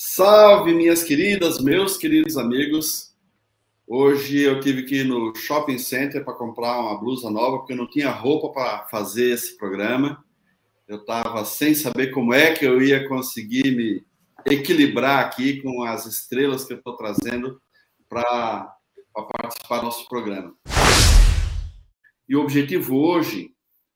Salve, minhas queridas, meus queridos amigos. Hoje eu tive que ir no shopping center para comprar uma blusa nova, porque eu não tinha roupa para fazer esse programa. Eu estava sem saber como é que eu ia conseguir me equilibrar aqui com as estrelas que eu estou trazendo para participar do nosso programa. E o objetivo hoje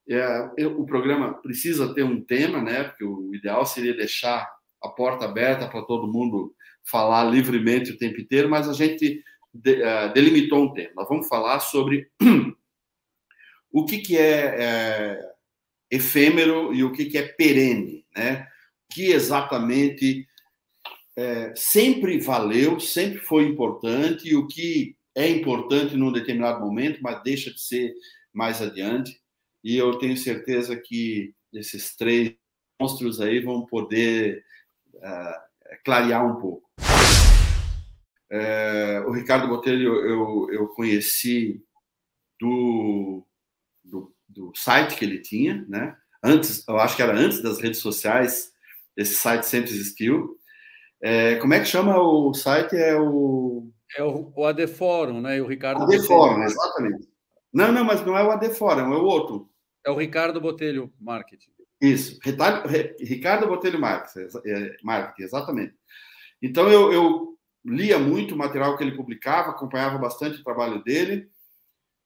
é o programa precisa ter um tema, né? Porque o ideal seria deixar a porta aberta para todo mundo falar livremente o tempo inteiro, mas a gente uh, delimitou um tema. Nós vamos falar sobre o que, que é, é efêmero e o que, que é perene, né? Que exatamente é, sempre valeu, sempre foi importante, e o que é importante num determinado momento, mas deixa de ser mais adiante. E eu tenho certeza que esses três monstros aí vão poder clarear um pouco. Uh, o Ricardo Botelho eu, eu conheci do, do, do, site que ele tinha, né? Antes, eu acho que era antes das redes sociais, esse site sempre existiu. É, como é que chama o site? É o. É o, o AD Fórum, né? E o Ricardo. AD Fórum, exatamente. Não, não, mas não é o AD Fórum, é o outro. É o Ricardo Botelho Marketing. Isso, Ricardo Botelho Marketing, é, marketing exatamente. Então eu, eu lia muito o material que ele publicava, acompanhava bastante o trabalho dele.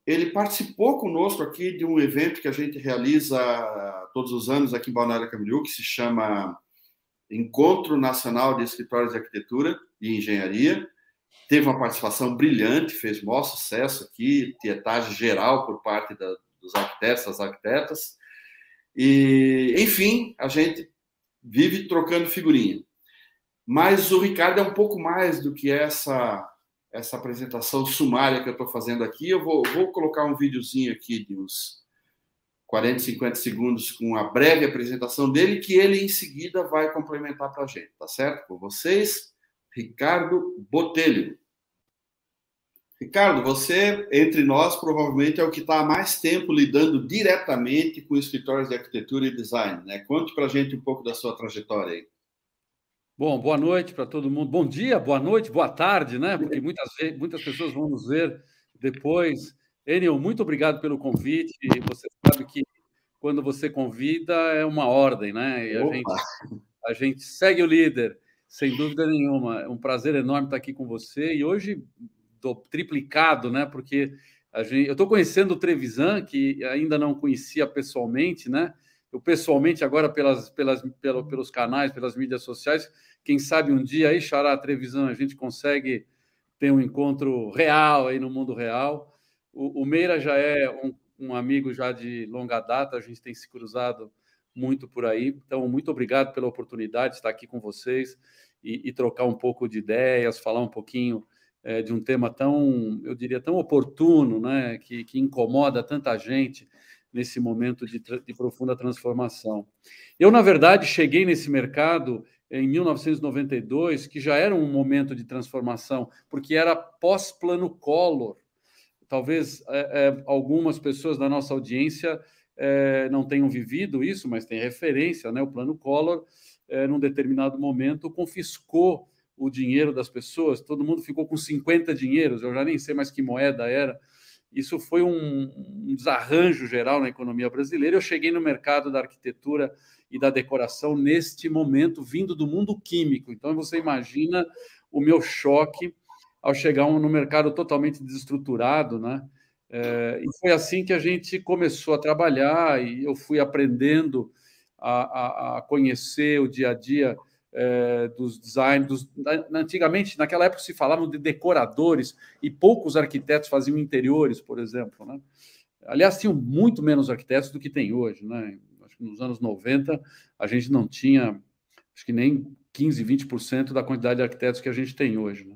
Ele participou conosco aqui de um evento que a gente realiza todos os anos aqui em Balneário Camboriú, que se chama Encontro Nacional de Escritórios de Arquitetura e Engenharia. Teve uma participação brilhante, fez maior sucesso aqui, tietagem geral por parte da, dos arquitetos, das arquitetas. E, enfim, a gente vive trocando figurinha. Mas o Ricardo é um pouco mais do que essa essa apresentação sumária que eu estou fazendo aqui. Eu vou, vou colocar um videozinho aqui de uns 40, 50 segundos com a breve apresentação dele, que ele em seguida vai complementar para a gente, tá certo? Com vocês, Ricardo Botelho. Ricardo, você, entre nós, provavelmente é o que está há mais tempo lidando diretamente com escritórios de arquitetura e design. Né? Conte para a gente um pouco da sua trajetória aí. Bom, boa noite para todo mundo. Bom dia, boa noite, boa tarde, né? Porque muitas, muitas pessoas vão nos ver depois. Enio, muito obrigado pelo convite. Você sabe que quando você convida é uma ordem, né? E a gente, a gente segue o líder, sem dúvida nenhuma. É um prazer enorme estar aqui com você. E hoje do, triplicado, né? Porque gente, eu estou conhecendo o Trevisan, que ainda não conhecia pessoalmente, né? Eu pessoalmente agora pelas, pelas, pelo, pelos canais, pelas mídias sociais, quem sabe um dia aí, Xará Trevisan, a gente consegue ter um encontro real aí no mundo real. O, o Meira já é um, um amigo já de longa data, a gente tem se cruzado muito por aí. Então, muito obrigado pela oportunidade de estar aqui com vocês e, e trocar um pouco de ideias, falar um pouquinho é, de um tema tão, eu diria, tão oportuno, né, que, que incomoda tanta gente nesse momento de, de, profunda transformação. Eu, na verdade, cheguei nesse mercado em 1992, que já era um momento de transformação, porque era pós-plano Collor. Talvez é, é, algumas pessoas da nossa audiência é, não tenham vivido isso, mas tem referência, né? O plano Collor, é, num determinado momento, confiscou o dinheiro das pessoas, todo mundo ficou com 50 dinheiros, eu já nem sei mais que moeda era. Isso foi um, um desarranjo geral na economia brasileira. Eu cheguei no mercado da arquitetura e da decoração neste momento, vindo do mundo químico. Então, você imagina o meu choque ao chegar no mercado totalmente desestruturado, né? É, e foi assim que a gente começou a trabalhar e eu fui aprendendo a, a, a conhecer o dia a dia é, dos design, dos, antigamente, naquela época se falavam de decoradores e poucos arquitetos faziam interiores, por exemplo, né? Aliás, tinham muito menos arquitetos do que tem hoje, né? Acho que nos anos 90 a gente não tinha, acho que nem 15, 20% da quantidade de arquitetos que a gente tem hoje, né?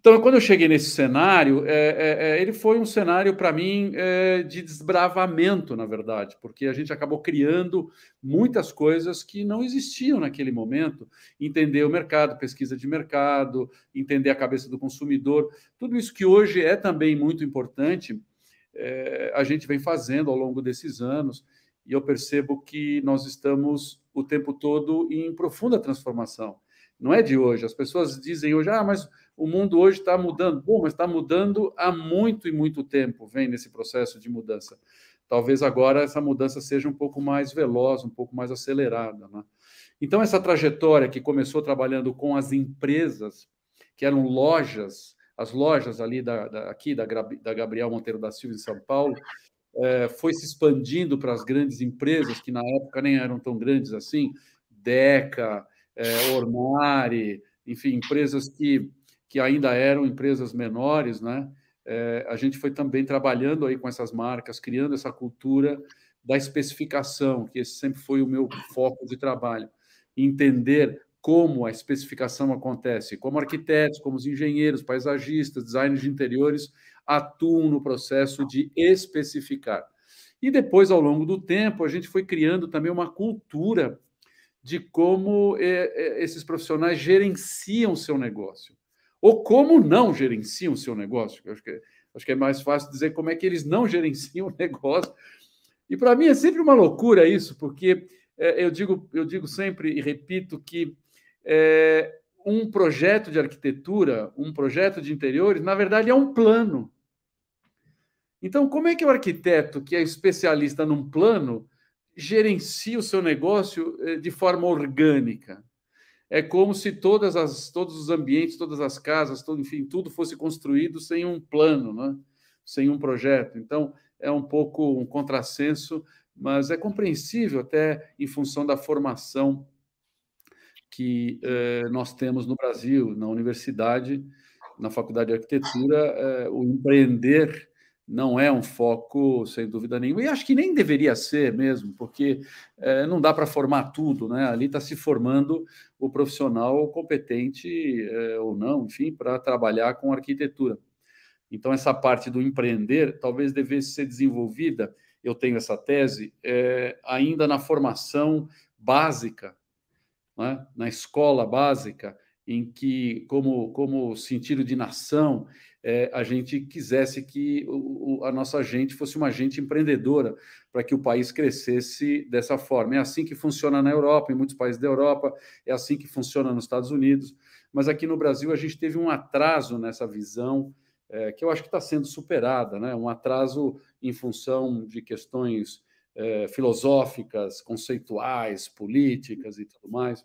Então, quando eu cheguei nesse cenário, é, é, é ele foi um cenário para mim é, de desbravamento, na verdade, porque a gente acabou criando muitas coisas que não existiam naquele momento. Entender o mercado, pesquisa de mercado, entender a cabeça do consumidor, tudo isso que hoje é também muito importante, é, a gente vem fazendo ao longo desses anos, e eu percebo que nós estamos o tempo todo em profunda transformação não é de hoje. As pessoas dizem hoje, ah, mas o mundo hoje está mudando. Bom, mas está mudando há muito e muito tempo, vem nesse processo de mudança. Talvez agora essa mudança seja um pouco mais veloz, um pouco mais acelerada. Né? Então, essa trajetória que começou trabalhando com as empresas, que eram lojas, as lojas ali da, da aqui da, da Gabriel Monteiro da Silva em São Paulo, é, foi se expandindo para as grandes empresas, que na época nem eram tão grandes assim, Deca, é, Ormari, enfim, empresas que que ainda eram empresas menores, né? É, a gente foi também trabalhando aí com essas marcas, criando essa cultura da especificação, que esse sempre foi o meu foco de trabalho, entender como a especificação acontece, como arquitetos, como os engenheiros, paisagistas, designers de interiores atuam no processo de especificar. E depois, ao longo do tempo, a gente foi criando também uma cultura de como é, é, esses profissionais gerenciam seu negócio ou como não gerenciam o seu negócio. Acho que, acho que é mais fácil dizer como é que eles não gerenciam o negócio. E para mim é sempre uma loucura isso, porque é, eu, digo, eu digo sempre e repito que é, um projeto de arquitetura, um projeto de interiores, na verdade é um plano. Então, como é que o arquiteto, que é especialista num plano, gerencia o seu negócio é, de forma orgânica? É como se todas as, todos os ambientes, todas as casas, todo, enfim, tudo fosse construído sem um plano, né? sem um projeto. Então, é um pouco um contrassenso, mas é compreensível até em função da formação que eh, nós temos no Brasil, na universidade, na faculdade de arquitetura, eh, o empreender não é um foco, sem dúvida nenhuma, e acho que nem deveria ser mesmo, porque é, não dá para formar tudo, né? Ali está se formando o profissional competente é, ou não, enfim, para trabalhar com arquitetura. Então, essa parte do empreender talvez devesse ser desenvolvida, eu tenho essa tese, é, ainda na formação básica, né? na escola básica, em que, como, como sentido de nação, é, a gente quisesse que o, a nossa gente fosse uma gente empreendedora, para que o país crescesse dessa forma. É assim que funciona na Europa, em muitos países da Europa, é assim que funciona nos Estados Unidos, mas aqui no Brasil a gente teve um atraso nessa visão, é, que eu acho que está sendo superada, né? um atraso em função de questões é, filosóficas, conceituais, políticas e tudo mais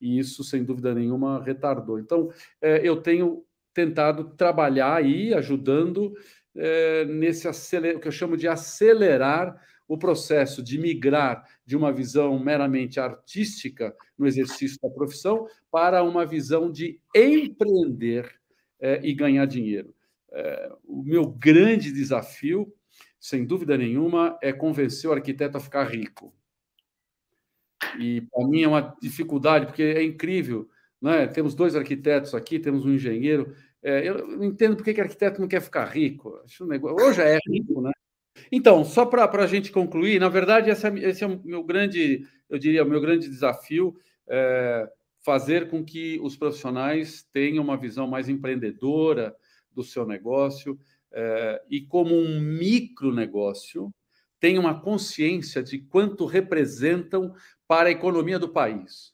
e isso, sem dúvida nenhuma, retardou. Então, é, eu tenho tentado trabalhar aí, ajudando é, nesse o que eu chamo de acelerar o processo de migrar de uma visão meramente artística no exercício da profissão para uma visão de empreender é, e ganhar dinheiro. É, o meu grande desafio, sem dúvida nenhuma, é convencer o arquiteto a ficar rico. E para mim é uma dificuldade, porque é incrível. Né? Temos dois arquitetos aqui, temos um engenheiro. É, eu não entendo por que, arquiteto não quer ficar rico. Acho um negócio... Hoje é rico, né? Então, só para a gente concluir, na verdade, esse é, esse é o meu grande, eu diria, o meu grande desafio, é fazer com que os profissionais tenham uma visão mais empreendedora do seu negócio é, e como um micronegócio tenham uma consciência de quanto representam para a economia do país.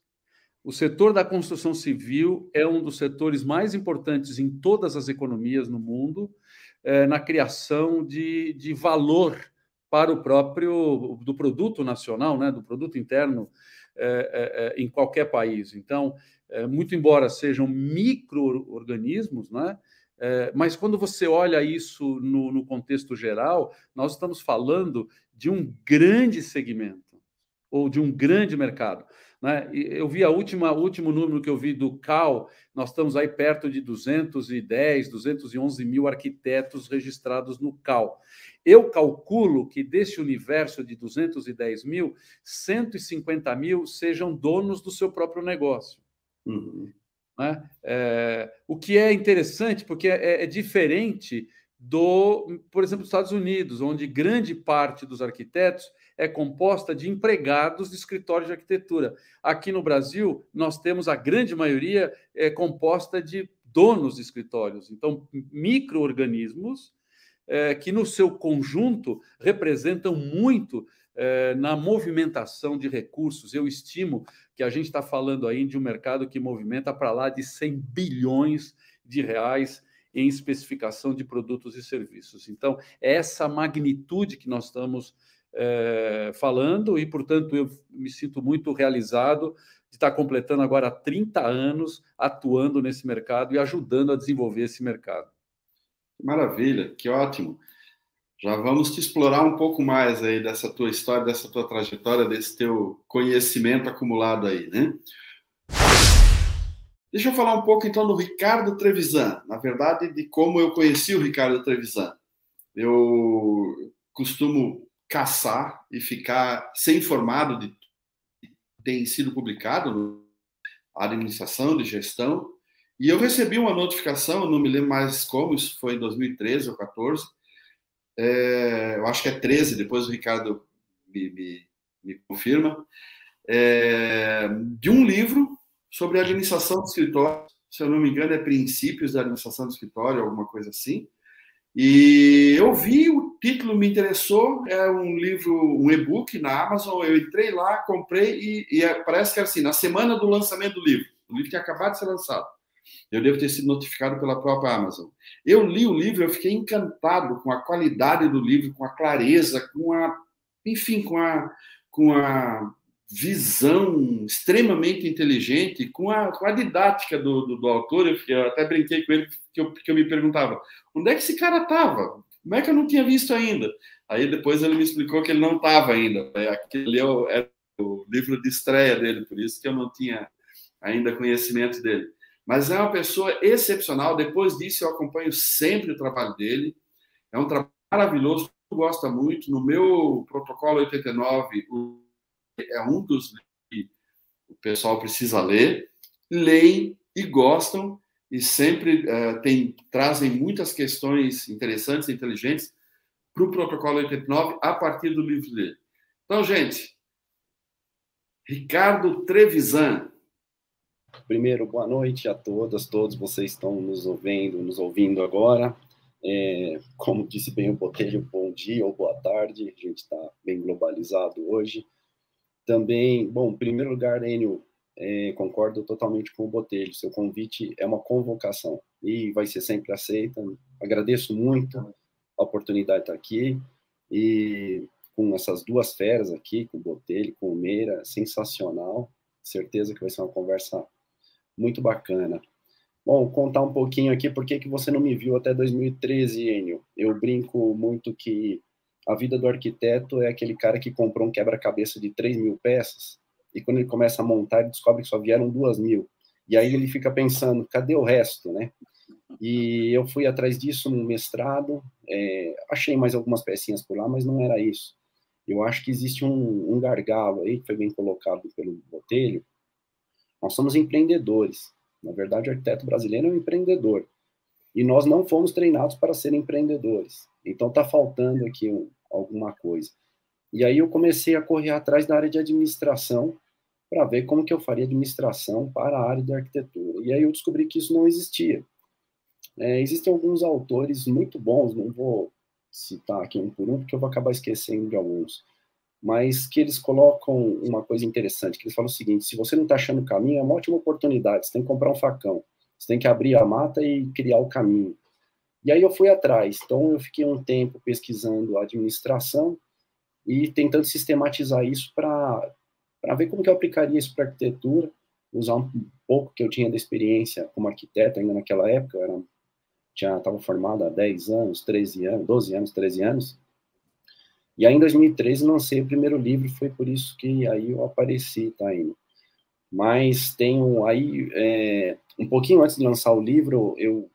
O setor da construção civil é um dos setores mais importantes em todas as economias no mundo, é, na criação de, de valor para o próprio do produto nacional, né, do produto interno é, é, em qualquer país. Então, muito embora sejam micro-organismos, né, mas quando você olha isso no, no contexto geral, nós estamos falando de um grande segmento ou de um grande mercado. Né? Eu vi a última último número que eu vi do CAL, nós estamos aí perto de 210, 211 mil arquitetos registrados no CAL. Eu calculo que desse universo de 210 mil, 150 mil sejam donos do seu próprio negócio. Uhum. Né? É, o que é interessante, porque é, é diferente do, por exemplo, dos Estados Unidos, onde grande parte dos arquitetos é composta de empregados de escritórios de arquitetura. Aqui no Brasil, nós temos a grande maioria é composta de donos de escritórios, então micro-organismos é, que no seu conjunto representam muito é, na movimentação de recursos. Eu estimo que a gente está falando aí de um mercado que movimenta para lá de 100 bilhões de reais em especificação de produtos e serviços. Então, é essa magnitude que nós estamos é, falando, e, portanto, eu me sinto muito realizado de estar completando agora 30 anos atuando nesse mercado e ajudando a desenvolver esse mercado. Maravilha, que ótimo. Já vamos te explorar um pouco mais aí dessa tua história, dessa tua trajetória, desse teu conhecimento acumulado aí, né? Deixa eu falar um pouco então do Ricardo Trevisan, na verdade, de como eu conheci o Ricardo Trevisan. Eu costumo caçar e ficar sem informado de tem sido publicado na administração de gestão, e eu recebi uma notificação, não me lembro mais como, isso foi em 2013 ou 14, é, eu acho que é 13, depois o Ricardo me, me, me confirma, é, de um livro sobre administração do escritório, se eu não me engano é Princípios da Administração do Escritório, alguma coisa assim, e eu vi, o título me interessou, é um livro, um e-book na Amazon, eu entrei lá, comprei e, e é, parece que é assim, na semana do lançamento do livro, o livro tinha acabado de ser lançado. Eu devo ter sido notificado pela própria Amazon. Eu li o livro, eu fiquei encantado com a qualidade do livro, com a clareza, com a, enfim, com a, com a visão extremamente inteligente, com a, com a didática do, do, do autor. Eu, eu, até brinquei com ele, que eu, que eu me perguntava: onde é que esse cara estava? Como é que eu não tinha visto ainda? Aí depois ele me explicou que ele não estava ainda. É, aquele é o, é o livro de estreia dele, por isso que eu não tinha ainda conhecimento dele. Mas é uma pessoa excepcional. Depois disso, eu acompanho sempre o trabalho dele. É um trabalho maravilhoso, gosta muito. No meu protocolo 89, é um dos que o pessoal precisa ler. Leem e gostam e sempre uh, tem, trazem muitas questões interessantes inteligentes para o protocolo 89 a partir do livro dele. Então, gente, Ricardo Trevisan, Primeiro, boa noite a todas, todos vocês estão nos ouvindo, nos ouvindo agora. É, como disse bem o Botelho, bom dia ou boa tarde, a gente está bem globalizado hoje. Também, bom, em primeiro lugar, Enio, é, concordo totalmente com o Botelho, seu convite é uma convocação e vai ser sempre aceita. Agradeço muito a oportunidade de estar aqui e com essas duas feras aqui, com o Botelho, com o Meira, sensacional. Certeza que vai ser uma conversa muito bacana. Bom, contar um pouquinho aqui por que você não me viu até 2013, Enio. Eu brinco muito que a vida do arquiteto é aquele cara que comprou um quebra-cabeça de 3 mil peças e quando ele começa a montar, ele descobre que só vieram duas mil. E aí ele fica pensando, cadê o resto, né? E eu fui atrás disso no mestrado, é, achei mais algumas pecinhas por lá, mas não era isso. Eu acho que existe um, um gargalo aí, que foi bem colocado pelo Botelho, nós somos empreendedores. Na verdade, o arquiteto brasileiro é um empreendedor. E nós não fomos treinados para ser empreendedores. Então, está faltando aqui um, alguma coisa. E aí eu comecei a correr atrás da área de administração para ver como que eu faria administração para a área de arquitetura. E aí eu descobri que isso não existia. É, existem alguns autores muito bons, não vou citar aqui um por um, porque eu vou acabar esquecendo de alguns mas que eles colocam uma coisa interessante, que eles falam o seguinte, se você não está achando o caminho, é uma ótima oportunidade, você tem que comprar um facão, você tem que abrir a mata e criar o caminho. E aí eu fui atrás, então eu fiquei um tempo pesquisando a administração e tentando sistematizar isso para ver como que eu aplicaria isso para arquitetura, usar um pouco que eu tinha de experiência como arquiteto ainda naquela época, eu era, já estava formado há 10 anos, 13 anos, 12 anos, 13 anos, e aí, em 2013, lancei o primeiro livro, foi por isso que aí eu apareci, tá indo. Mas tenho aí, é, um pouquinho antes de lançar o livro, eu,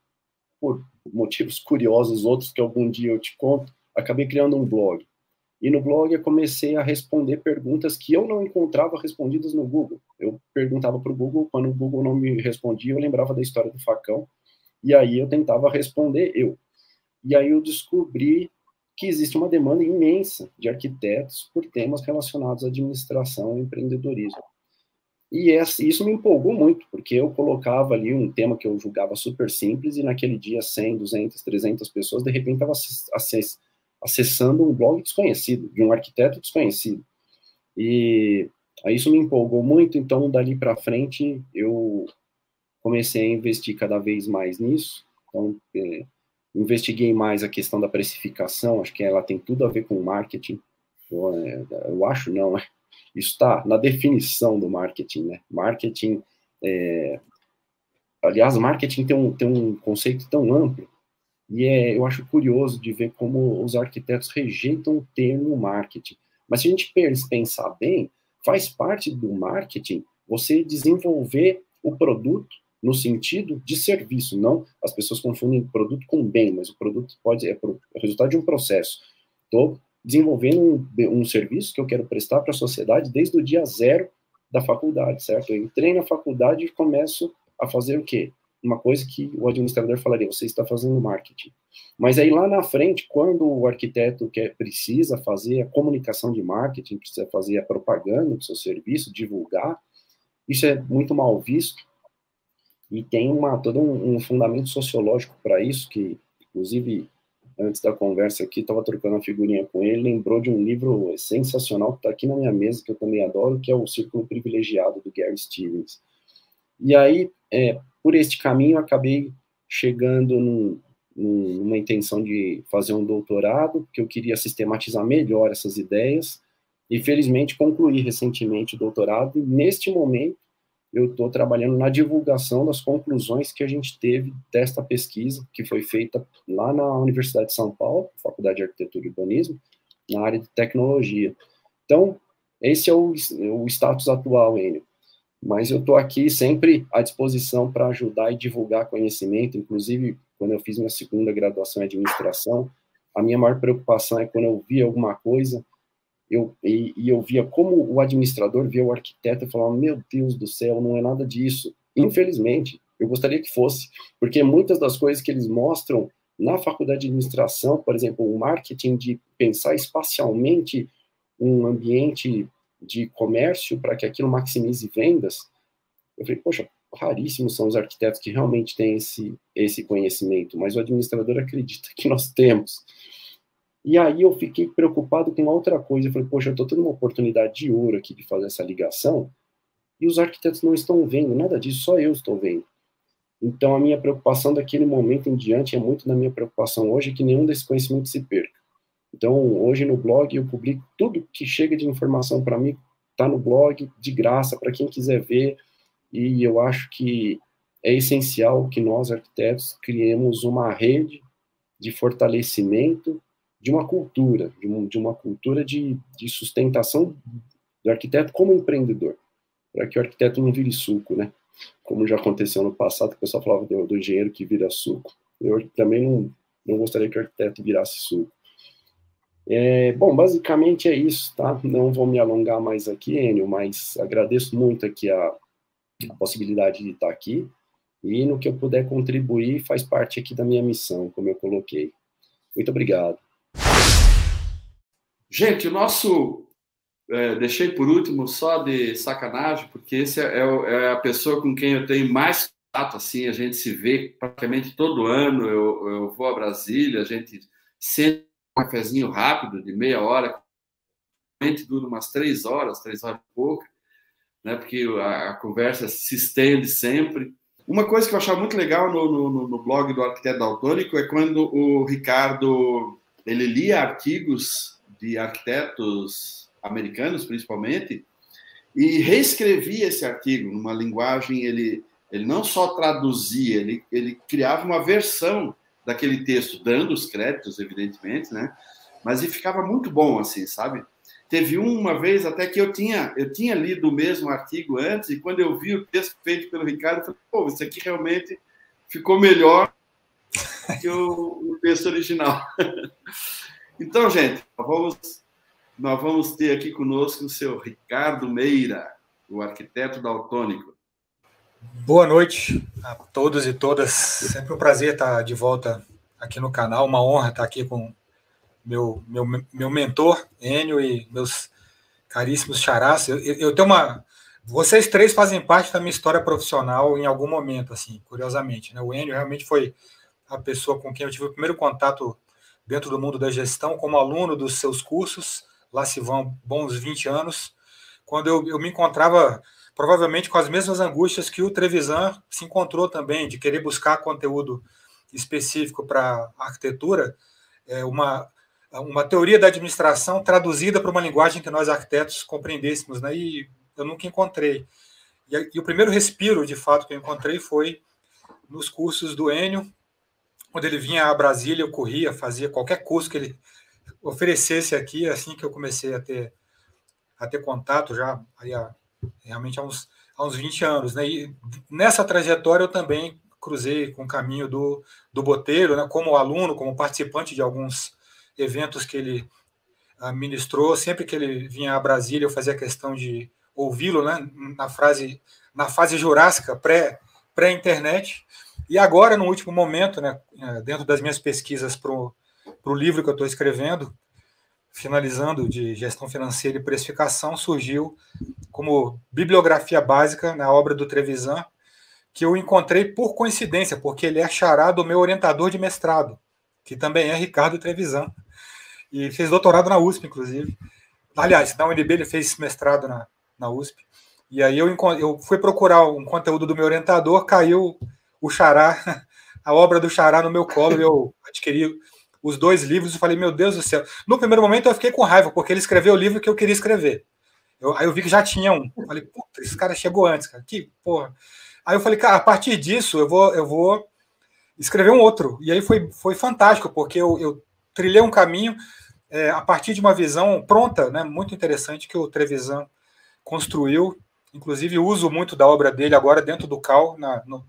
por motivos curiosos, outros que algum dia eu te conto, acabei criando um blog. E no blog eu comecei a responder perguntas que eu não encontrava respondidas no Google. Eu perguntava para o Google, quando o Google não me respondia, eu lembrava da história do facão, e aí eu tentava responder eu. E aí eu descobri que existe uma demanda imensa de arquitetos por temas relacionados à administração e empreendedorismo. E isso me empolgou muito, porque eu colocava ali um tema que eu julgava super simples e naquele dia 100, 200, 300 pessoas, de repente estava acessando um blog desconhecido, de um arquiteto desconhecido. E aí isso me empolgou muito, então dali para frente eu comecei a investir cada vez mais nisso. Então, é, investiguei mais a questão da precificação, acho que ela tem tudo a ver com marketing. Eu, é, eu acho não, é, isso está na definição do marketing, né? Marketing, é, aliás, marketing tem um, tem um conceito tão amplo e é, eu acho curioso de ver como os arquitetos rejeitam o termo marketing. Mas se a gente pensar bem, faz parte do marketing você desenvolver o produto no sentido de serviço, não as pessoas confundem produto com bem, mas o produto pode é, é resultado de um processo. Estou desenvolvendo um, um, serviço que eu quero prestar para a sociedade desde o dia zero da faculdade, certo? Eu entrei na faculdade e começo a fazer o quê? Uma coisa que o administrador falaria, você está fazendo marketing. Mas aí lá na frente, quando o arquiteto quer, precisa fazer a comunicação de marketing, precisa fazer a propaganda do seu serviço, divulgar, isso é muito mal visto e tem uma, todo um, um fundamento sociológico para isso, que inclusive antes da conversa aqui, estava trocando uma figurinha com ele, lembrou de um livro sensacional que está aqui na minha mesa, que eu também adoro, que é o Círculo Privilegiado, do Gary Stevens. E aí, é, por este caminho, acabei chegando num, numa intenção de fazer um doutorado, porque eu queria sistematizar melhor essas ideias, e felizmente concluí recentemente o doutorado, e neste momento eu estou trabalhando na divulgação das conclusões que a gente teve desta pesquisa, que foi feita lá na Universidade de São Paulo, Faculdade de Arquitetura e Urbanismo, na área de tecnologia. Então, esse é o, o status atual, Enio mas eu estou aqui sempre à disposição para ajudar e divulgar conhecimento, inclusive quando eu fiz minha segunda graduação em administração, a minha maior preocupação é quando eu via alguma coisa eu, e, e eu via como o administrador via o arquiteto e falava, meu Deus do céu, não é nada disso. Infelizmente, eu gostaria que fosse, porque muitas das coisas que eles mostram na faculdade de administração, por exemplo, o marketing de pensar espacialmente um ambiente de comércio para que aquilo maximize vendas, eu falei, poxa, raríssimos são os arquitetos que realmente têm esse, esse conhecimento, mas o administrador acredita que nós temos. E aí eu fiquei preocupado com outra coisa, eu falei, poxa, eu estou tendo uma oportunidade de ouro aqui de fazer essa ligação, e os arquitetos não estão vendo nada disso, só eu estou vendo. Então a minha preocupação daquele momento em diante é muito da minha preocupação hoje que nenhum desse conhecimento se perca. Então, hoje no blog eu publico tudo que chega de informação para mim, está no blog de graça para quem quiser ver. E eu acho que é essencial que nós arquitetos criemos uma rede de fortalecimento de uma cultura, de, um, de uma cultura de, de sustentação do arquiteto como empreendedor, para que o arquiteto não vire suco, né? Como já aconteceu no passado, o pessoal falava do, do engenheiro que vira suco. Eu também não, não gostaria que o arquiteto virasse suco. É, bom, basicamente é isso, tá? Não vou me alongar mais aqui, Enio, mas agradeço muito aqui a, a possibilidade de estar aqui e no que eu puder contribuir faz parte aqui da minha missão, como eu coloquei. Muito obrigado. Gente, o nosso é, deixei por último só de sacanagem, porque esse é, é, é, a pessoa com quem eu tenho mais contato, assim, a gente se vê praticamente todo ano, eu, eu vou a Brasília, a gente sempre cafezinho rápido, de meia hora, dura umas três horas, três horas e pouco, né? porque a, a, conversa se estende sempre. Uma coisa que eu achava muito legal no, no, no blog do Arquiteto Daltônico é quando o Ricardo ele lia artigos de arquitetos americanos, principalmente, e reescrevia esse artigo numa linguagem, ele, ele não só traduzia, ele, ele criava uma versão daquele texto, dando os créditos, evidentemente, né? Mas e ficava muito bom, assim, sabe? Teve uma vez até que eu tinha, eu tinha lido o mesmo artigo antes, e quando eu vi o texto feito pelo Ricardo, eu falei, pô, isso aqui realmente ficou melhor que o, o texto original. então, gente, nós vamos, nós vamos ter aqui conosco o seu Ricardo Meira, o arquiteto daltônico. Boa noite a todos e todas. Sempre um prazer estar de volta aqui no canal. Uma honra estar aqui com meu, meu, meu mentor, Enio, e meus caríssimos charás. Eu, eu tenho uma. Vocês três fazem parte da minha história profissional em algum momento, assim, curiosamente. Né? O Enio realmente foi a pessoa com quem eu tive o primeiro contato dentro do mundo da gestão, como aluno dos seus cursos, lá se vão bons 20 anos, quando eu, eu me encontrava provavelmente com as mesmas angústias que o Trevisan se encontrou também, de querer buscar conteúdo específico para arquitetura, é uma, uma teoria da administração traduzida para uma linguagem que nós arquitetos compreendêssemos, né? e eu nunca encontrei. E, e o primeiro respiro, de fato, que eu encontrei foi nos cursos do Enio, quando ele vinha a Brasília, eu corria, fazia qualquer curso que ele oferecesse aqui, assim que eu comecei a ter, a ter contato já, aí há, realmente há uns, há uns 20 anos. Né? E nessa trajetória eu também cruzei com o caminho do, do Botelho, né? como aluno, como participante de alguns eventos que ele ah, ministrou. Sempre que ele vinha a Brasília, eu fazia questão de ouvi-lo né? na, frase, na fase jurássica, pré, pré-internet. E agora, no último momento, né, é, dentro das minhas pesquisas para o livro que eu estou escrevendo, finalizando de gestão financeira e precificação, surgiu como bibliografia básica na obra do Trevisan, que eu encontrei por coincidência, porque ele é chará do meu orientador de mestrado, que também é Ricardo Trevisan, e fez doutorado na USP, inclusive. Aliás, na UNB ele fez mestrado na, na USP. E aí eu, eu fui procurar um conteúdo do meu orientador, caiu o Xará, a obra do Xará no meu colo, eu adquiri os dois livros e falei, meu Deus do céu. No primeiro momento eu fiquei com raiva, porque ele escreveu o livro que eu queria escrever. Eu, aí eu vi que já tinha um. Eu falei, puta, esse cara chegou antes, cara. Que porra. Aí eu falei, cara, a partir disso eu vou, eu vou escrever um outro. E aí foi, foi fantástico, porque eu, eu trilhei um caminho é, a partir de uma visão pronta, né, muito interessante, que o Trevisan construiu. Inclusive, uso muito da obra dele agora dentro do CAL, na, no,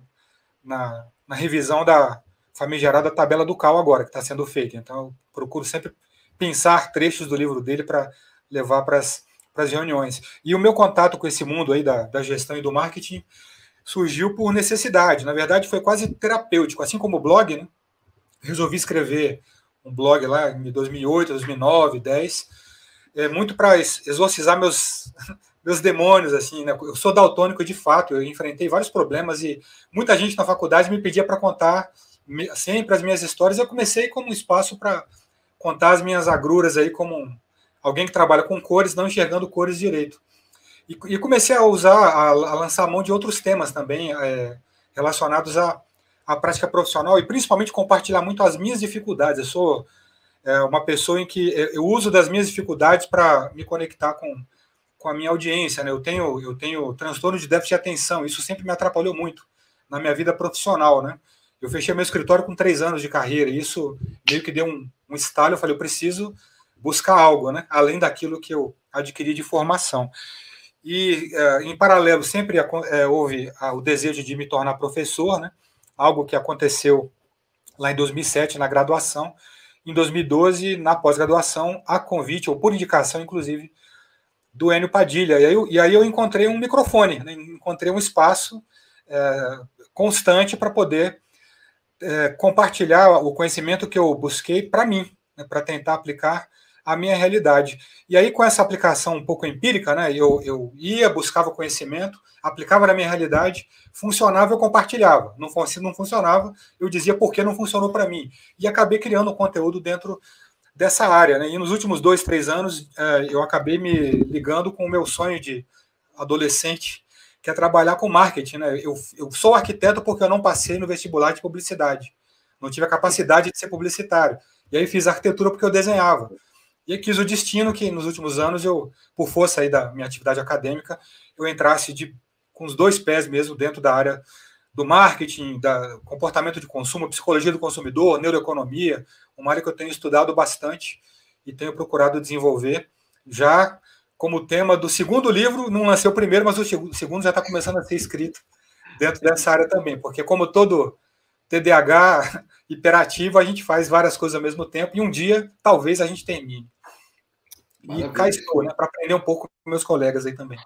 na, na revisão da famigerada tabela do Cal agora, que está sendo feita. Então, eu procuro sempre pensar trechos do livro dele para levar para as reuniões. E o meu contato com esse mundo aí da, da gestão e do marketing surgiu por necessidade. Na verdade, foi quase terapêutico. Assim como o blog, né? resolvi escrever um blog lá em 2008, 2009, 2010, é, muito para exorcizar meus meus demônios, assim, né? Eu sou daltônico de fato, eu enfrentei vários problemas e muita gente na faculdade me pedia para contar sempre as minhas histórias. Eu comecei como um espaço para contar as minhas agruras aí, como alguém que trabalha com cores, não enxergando cores direito. E, e comecei a usar, a, a, lançar mão de outros temas também é, relacionados à, à prática profissional e principalmente compartilhar muito as minhas dificuldades. Eu sou é, uma pessoa em que eu uso das minhas dificuldades para me conectar com com a minha audiência, né? Eu tenho, eu tenho transtorno de déficit de atenção, isso sempre me atrapalhou muito na minha vida profissional, né? Eu fechei meu escritório com três anos de carreira, e isso meio que deu um, um estalho. Eu falei, eu preciso buscar algo, né? Além daquilo que eu adquiri de formação. E, é, em paralelo, sempre é, houve o desejo de me tornar professor, né? Algo que aconteceu lá em 2007, na graduação. Em 2012, na pós-graduação, a convite, ou por indicação, inclusive, do Enio Padilha. E aí, eu, e aí eu encontrei um microfone, né? encontrei um espaço é, constante para poder é, compartilhar o conhecimento que eu busquei para mim, né? para tentar aplicar a minha realidade. E aí, com essa aplicação um pouco empírica, né, eu, eu ia, buscava conhecimento, aplicava na minha realidade, funcionava, eu compartilhava. Não, se não funcionava, eu dizia por que não funcionou para mim. E acabei criando conteúdo dentro dessa área. Né? E nos últimos dois, três anos, é, eu acabei me ligando com o meu sonho de adolescente, que é trabalhar com marketing. Né? Eu, eu sou arquiteto porque eu não passei no vestibular de publicidade. Não tive a capacidade de ser publicitário. E aí fiz arquitetura porque eu desenhava. E quis o destino que nos últimos anos eu, por força aí da minha atividade acadêmica, eu entrasse de, com os dois pés mesmo dentro da área do marketing, da comportamento de consumo, psicologia do consumidor, neuroeconomia, uma área que eu tenho estudado bastante e tenho procurado desenvolver. Já como tema do segundo livro, não lancei o primeiro, mas o segundo já está começando a ser escrito dentro dessa área também, porque como todo TDAH hiperativo, a gente faz várias coisas ao mesmo tempo e um dia talvez a gente termine. E cá estou, né, para aprender um pouco com meus colegas aí também.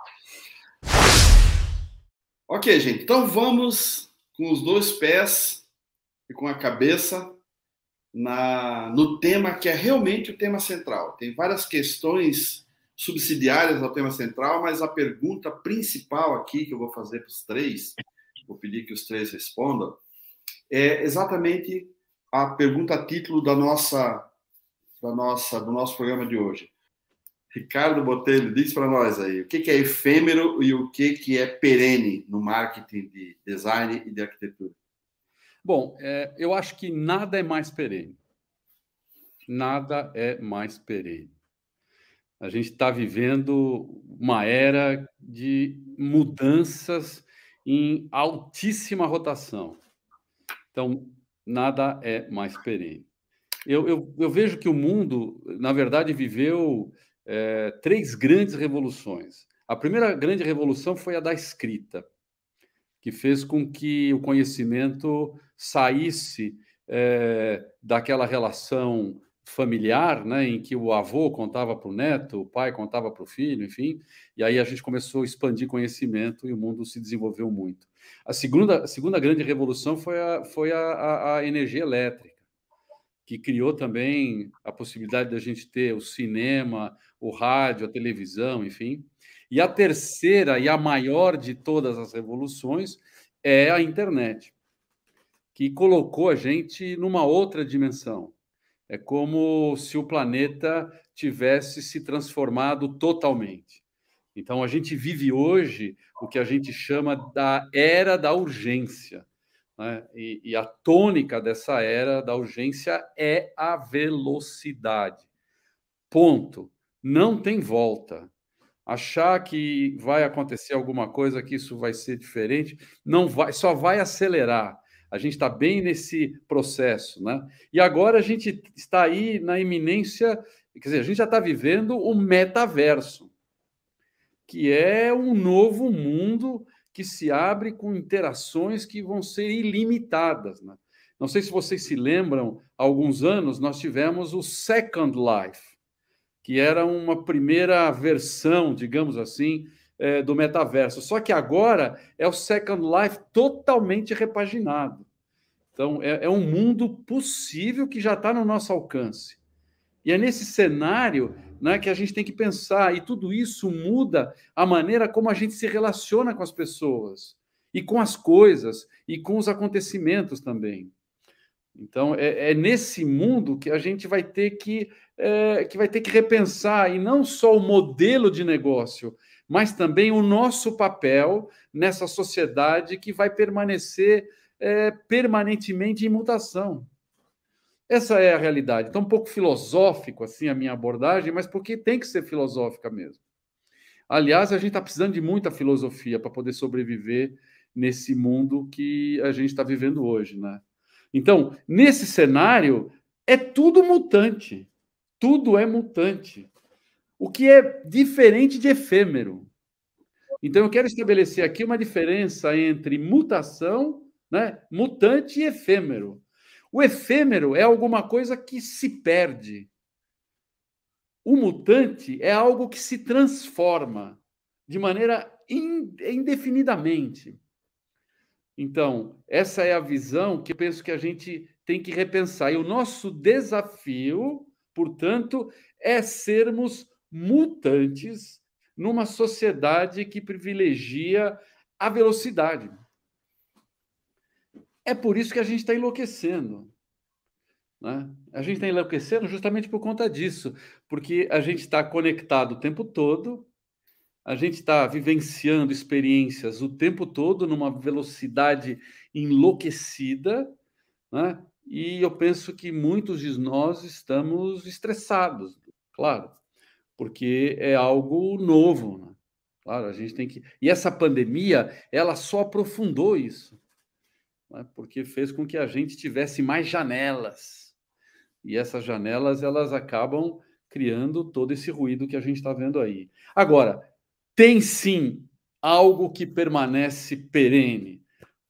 Ok, gente, então vamos com os dois pés e com a cabeça na, no tema que é realmente o tema central. Tem várias questões subsidiárias ao tema central, mas a pergunta principal aqui que eu vou fazer para os três, vou pedir que os três respondam, é exatamente a pergunta título da nossa da nossa, do nosso programa de hoje. Ricardo Botelho, diz para nós aí, o que, é efêmero e o que, que é perene no marketing de design e de arquitetura? Bom, é, eu acho que nada é mais perene. Nada é mais perene. A gente está vivendo uma era de mudanças em altíssima rotação. Então, nada é mais perene. Eu, eu, eu vejo que o mundo, na verdade, viveu é, três grandes revoluções. A primeira grande revolução foi a da escrita, que fez com que o conhecimento saísse é, daquela relação familiar, né, em que o avô contava para o neto, o pai contava para o filho, enfim, e aí a gente começou a expandir conhecimento e o mundo se desenvolveu muito. A segunda, a segunda grande revolução foi a, foi a, a, a energia elétrica, que criou também a possibilidade da gente ter o cinema, o rádio, a televisão, enfim. E a terceira e a maior de todas as revoluções é a internet, que colocou a gente numa outra dimensão. É como se o planeta tivesse se transformado totalmente. Então, a gente vive hoje o que a gente chama da era da urgência. Né? E, e a tônica dessa era da urgência é a velocidade. Ponto. Não tem volta. Achar que vai acontecer alguma coisa que isso vai ser diferente, não vai, só vai acelerar. A gente está bem nesse processo, né? E agora a gente está aí na iminência, quer dizer, a gente já está vivendo o metaverso, que é um novo mundo que se abre com interações que vão ser ilimitadas. Né? Não sei se vocês se lembram, há alguns anos nós tivemos o Second Life, que era uma primeira versão, digamos assim, é, do metaverso. Só que agora é o Second Life totalmente repaginado. Então, é, é um mundo possível que já está no nosso alcance. E é nesse cenário né, que a gente tem que pensar, e tudo isso muda a maneira como a gente se relaciona com as pessoas, e com as coisas, e com os acontecimentos também. Então, é, é nesse mundo que a gente vai ter que, é, que vai ter que repensar, e não só o modelo de negócio, mas também o nosso papel nessa sociedade que vai permanecer é, permanentemente em mutação. Essa é a realidade. Então, um pouco filosófico assim a minha abordagem, mas porque tem que ser filosófica mesmo. Aliás, a gente está precisando de muita filosofia para poder sobreviver nesse mundo que a gente está vivendo hoje, né? Então, nesse cenário, é tudo mutante. Tudo é mutante o que é diferente de efêmero. Então, eu quero estabelecer aqui uma diferença entre mutação, né, mutante e efêmero. O efêmero é alguma coisa que se perde. O mutante é algo que se transforma de maneira indefinidamente. Então, essa é a visão que eu penso que a gente tem que repensar. E o nosso desafio, portanto, é sermos mutantes numa sociedade que privilegia a velocidade. É por isso que a gente está enlouquecendo. Né? A gente está enlouquecendo justamente por conta disso, porque a gente está conectado o tempo todo, a gente está vivenciando experiências o tempo todo numa velocidade enlouquecida, né? e eu penso que muitos de nós estamos estressados, claro porque é algo novo. Né? Claro, a gente tem que. E essa pandemia, ela só aprofundou isso, né? porque fez com que a gente tivesse mais janelas. E essas janelas, elas acabam criando todo esse ruído que a gente está vendo aí. Agora, tem sim algo que permanece perene,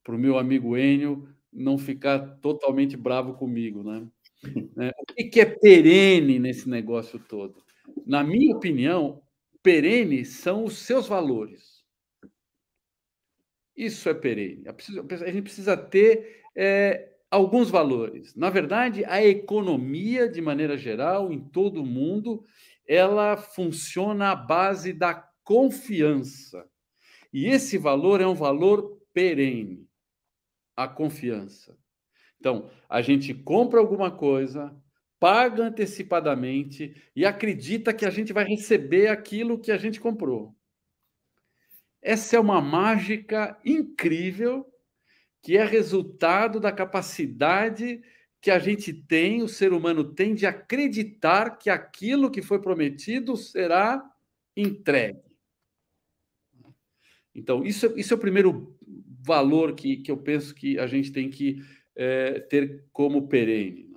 para o meu amigo Enio não ficar totalmente bravo comigo, né? É, o que é perene nesse negócio todo? Na minha opinião, perene são os seus valores. Isso é perene. A gente precisa ter é, alguns valores. Na verdade, a economia, de maneira geral, em todo o mundo, ela funciona à base da confiança. E esse valor é um valor perene a confiança. Então, a gente compra alguma coisa, paga antecipadamente e acredita que a gente vai receber aquilo que a gente comprou. Essa é uma mágica incrível que é resultado da capacidade que a gente tem, o ser humano tem de acreditar que aquilo que foi prometido será entregue. Então, isso, isso é o primeiro valor que, que eu penso que a gente tem que é, ter como perene.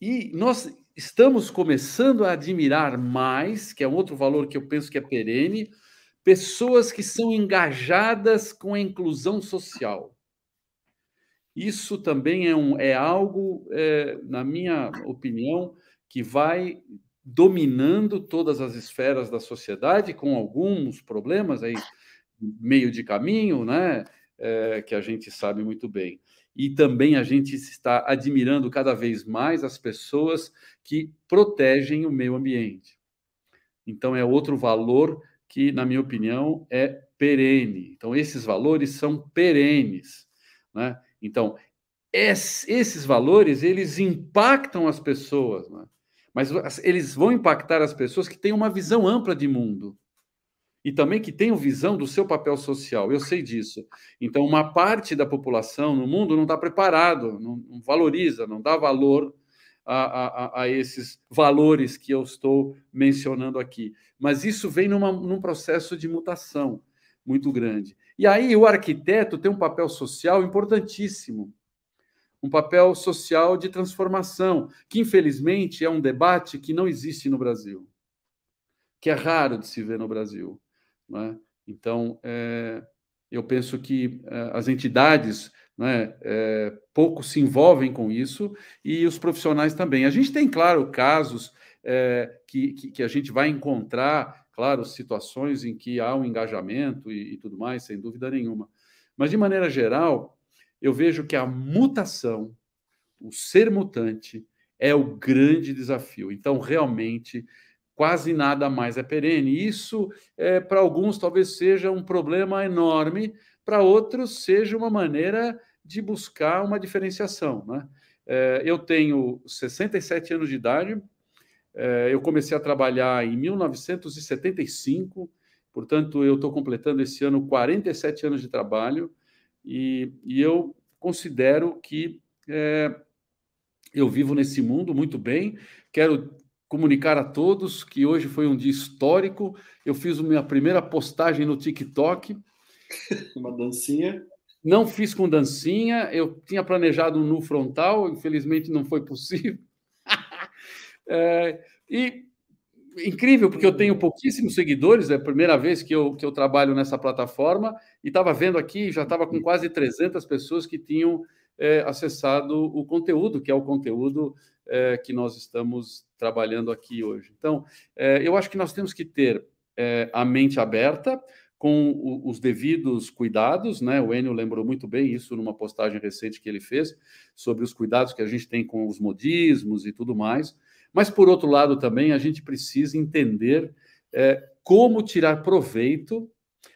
E nós estamos começando a admirar mais, que é um outro valor que eu penso que é perene, pessoas que são engajadas com a inclusão social. Isso também é, um, é algo, é, na minha opinião, que vai dominando todas as esferas da sociedade, com alguns problemas aí, meio de caminho, né? É, que a gente sabe muito bem. E também a gente está admirando cada vez mais as pessoas que protegem o meio ambiente. Então, é outro valor que, na minha opinião, é perene. Então, esses valores são perenes. Né? Então, esses valores, eles impactam as pessoas, né? mas eles vão impactar as pessoas que têm uma visão ampla de mundo e também que tenham visão do seu papel social. Eu sei disso. Então, uma parte da população no mundo não está preparado, não, valoriza, não dá valor a, a, a, esses valores que eu estou mencionando aqui. Mas isso vem numa, num processo de mutação muito grande. E aí o arquiteto tem um papel social importantíssimo um papel social de transformação, que infelizmente é um debate que não existe no Brasil, que é raro de se ver no Brasil. É? Então, é, eu penso que é, as entidades né, é, pouco se envolvem com isso e os profissionais também. A gente tem, claro, casos é, que, que, que, a gente vai encontrar, claro, situações em que há um engajamento e, e tudo mais, sem dúvida nenhuma. Mas, de maneira geral, eu vejo que a mutação, o ser mutante, é o grande desafio. Então, realmente, quase nada mais é perene. Isso, é, para alguns, talvez seja um problema enorme, para outros, seja uma maneira de buscar uma diferenciação. Né? É, eu tenho 67 anos de idade, é, eu comecei a trabalhar em 1975, portanto, eu estou completando esse ano 47 anos de trabalho. E, e eu considero que eu vivo nesse mundo muito bem. Quero comunicar a todos que hoje foi um dia histórico. Eu fiz a minha primeira postagem no TikTok. Uma dancinha. Não fiz com dancinha, eu tinha planejado um nu frontal, infelizmente não foi possível. é, e incrível, porque eu tenho pouquíssimos seguidores, é a primeira vez que eu, que eu trabalho nessa plataforma, e estava vendo aqui, já estava com quase 300 pessoas que tinham é, acessado o conteúdo, que é o conteúdo é, que nós estamos trabalhando aqui hoje. Então, é, eu acho que nós temos que ter é, a mente aberta, com o, os devidos cuidados, né? O Enio lembrou muito bem isso numa postagem recente que ele fez sobre os cuidados que a gente tem com os modismos e tudo mais. Mas, por outro lado, também a gente precisa entender é, como tirar proveito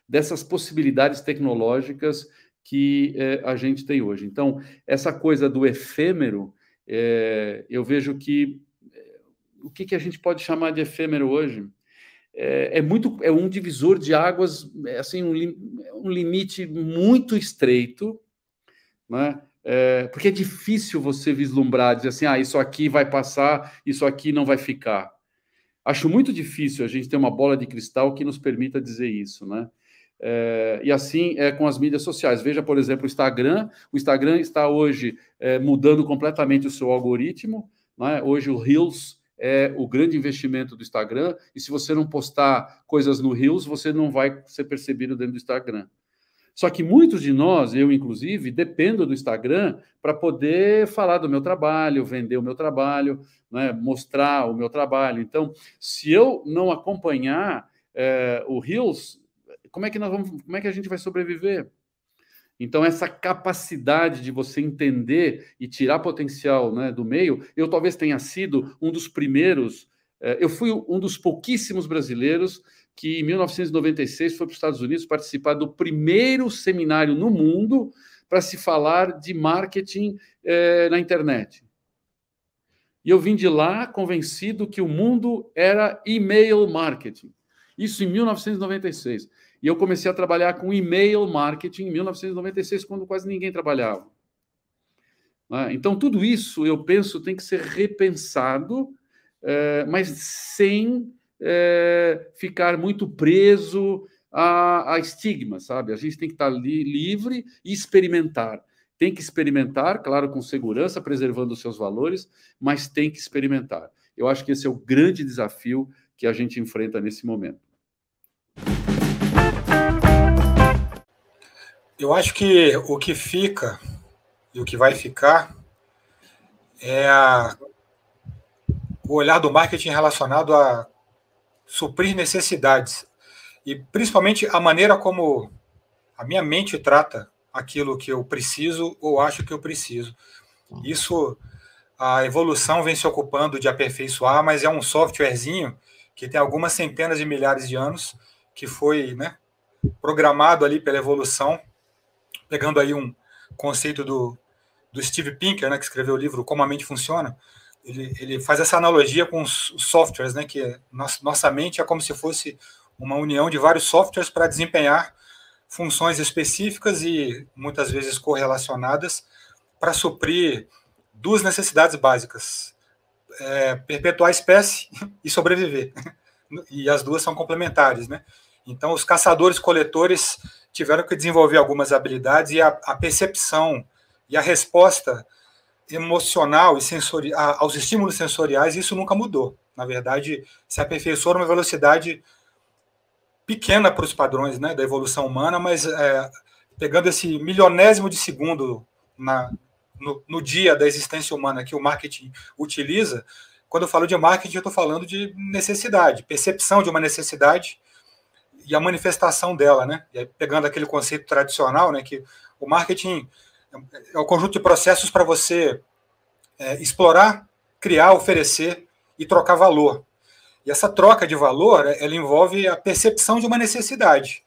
dessas possibilidades tecnológicas que é, a gente tem hoje. Então, essa coisa do efêmero, é, eu vejo que é, o que, que a gente pode chamar de efêmero hoje é, é muito é um divisor de águas, é, assim um, um limite muito estreito, né? É, porque é difícil você vislumbrar, dizer assim, ah, isso aqui vai passar, isso aqui não vai ficar. Acho muito difícil a gente ter uma bola de cristal que nos permita dizer isso, né? É, e assim é com as mídias sociais. Veja, por exemplo, o Instagram. O Instagram está hoje é, mudando completamente o seu algoritmo. Né? Hoje o Reels é o grande investimento do Instagram. E se você não postar coisas no Reels, você não vai ser percebido dentro do Instagram. Só que muitos de nós, eu inclusive, dependo do Instagram para poder falar do meu trabalho, vender o meu trabalho, né, mostrar o meu trabalho. Então, se eu não acompanhar é, o Reels, como é que nós vamos, como é que a gente vai sobreviver? Então, essa capacidade de você entender e tirar potencial né, do meio, eu talvez tenha sido um dos primeiros, é, eu fui um dos pouquíssimos brasileiros que em 1996 foi para os Estados Unidos participar do primeiro seminário no mundo para se falar de marketing é, na internet. E eu vim de lá convencido que o mundo era e-mail marketing. Isso em 1996. E eu comecei a trabalhar com e-mail marketing em 1996, quando quase ninguém trabalhava. Né? Então, tudo isso, eu penso, tem que ser repensado, é, mas sem é, ficar muito preso a, estigma, sabe? A gente tem que estar li, livre e experimentar. Tem que experimentar, claro, com segurança, preservando os seus valores, mas tem que experimentar. Eu acho que esse é o grande desafio que a gente enfrenta nesse momento. Eu acho que o que fica e o que vai ficar é a, o olhar do marketing relacionado a suprir necessidades e principalmente a maneira como a minha mente trata aquilo que eu preciso ou acho que eu preciso. Isso a evolução vem se ocupando de aperfeiçoar, mas é um softwarezinho que tem algumas centenas de milhares de anos que foi, né, programado ali pela evolução, pegando aí um conceito do, do Steve Pinker, né, que escreveu o livro Como a Mente Funciona, ele, ele faz essa analogia com os softwares, né, que é, nossa, nossa mente é como se fosse uma união de vários softwares para desempenhar funções específicas e muitas vezes correlacionadas para suprir duas necessidades básicas: é, perpetuar a espécie e sobreviver. E as duas são complementares, né? Então, os caçadores-coletores tiveram que desenvolver algumas habilidades e a, a percepção e a resposta emocional e sensori, a, aos estímulos sensoriais, isso nunca mudou. Na verdade, se aperfeiçoou numa velocidade pequena para os padrões né, da evolução humana, mas é, pegando esse milionésimo de segundo na, no, no, dia da existência humana que o marketing utiliza, quando eu falo de marketing, eu estou falando de necessidade, percepção de uma necessidade e a manifestação dela, né? Aí, pegando aquele conceito tradicional, né, que o marketing é um conjunto de processos para você é, explorar, criar, oferecer e trocar valor. E essa troca de valor, ela envolve a percepção de uma necessidade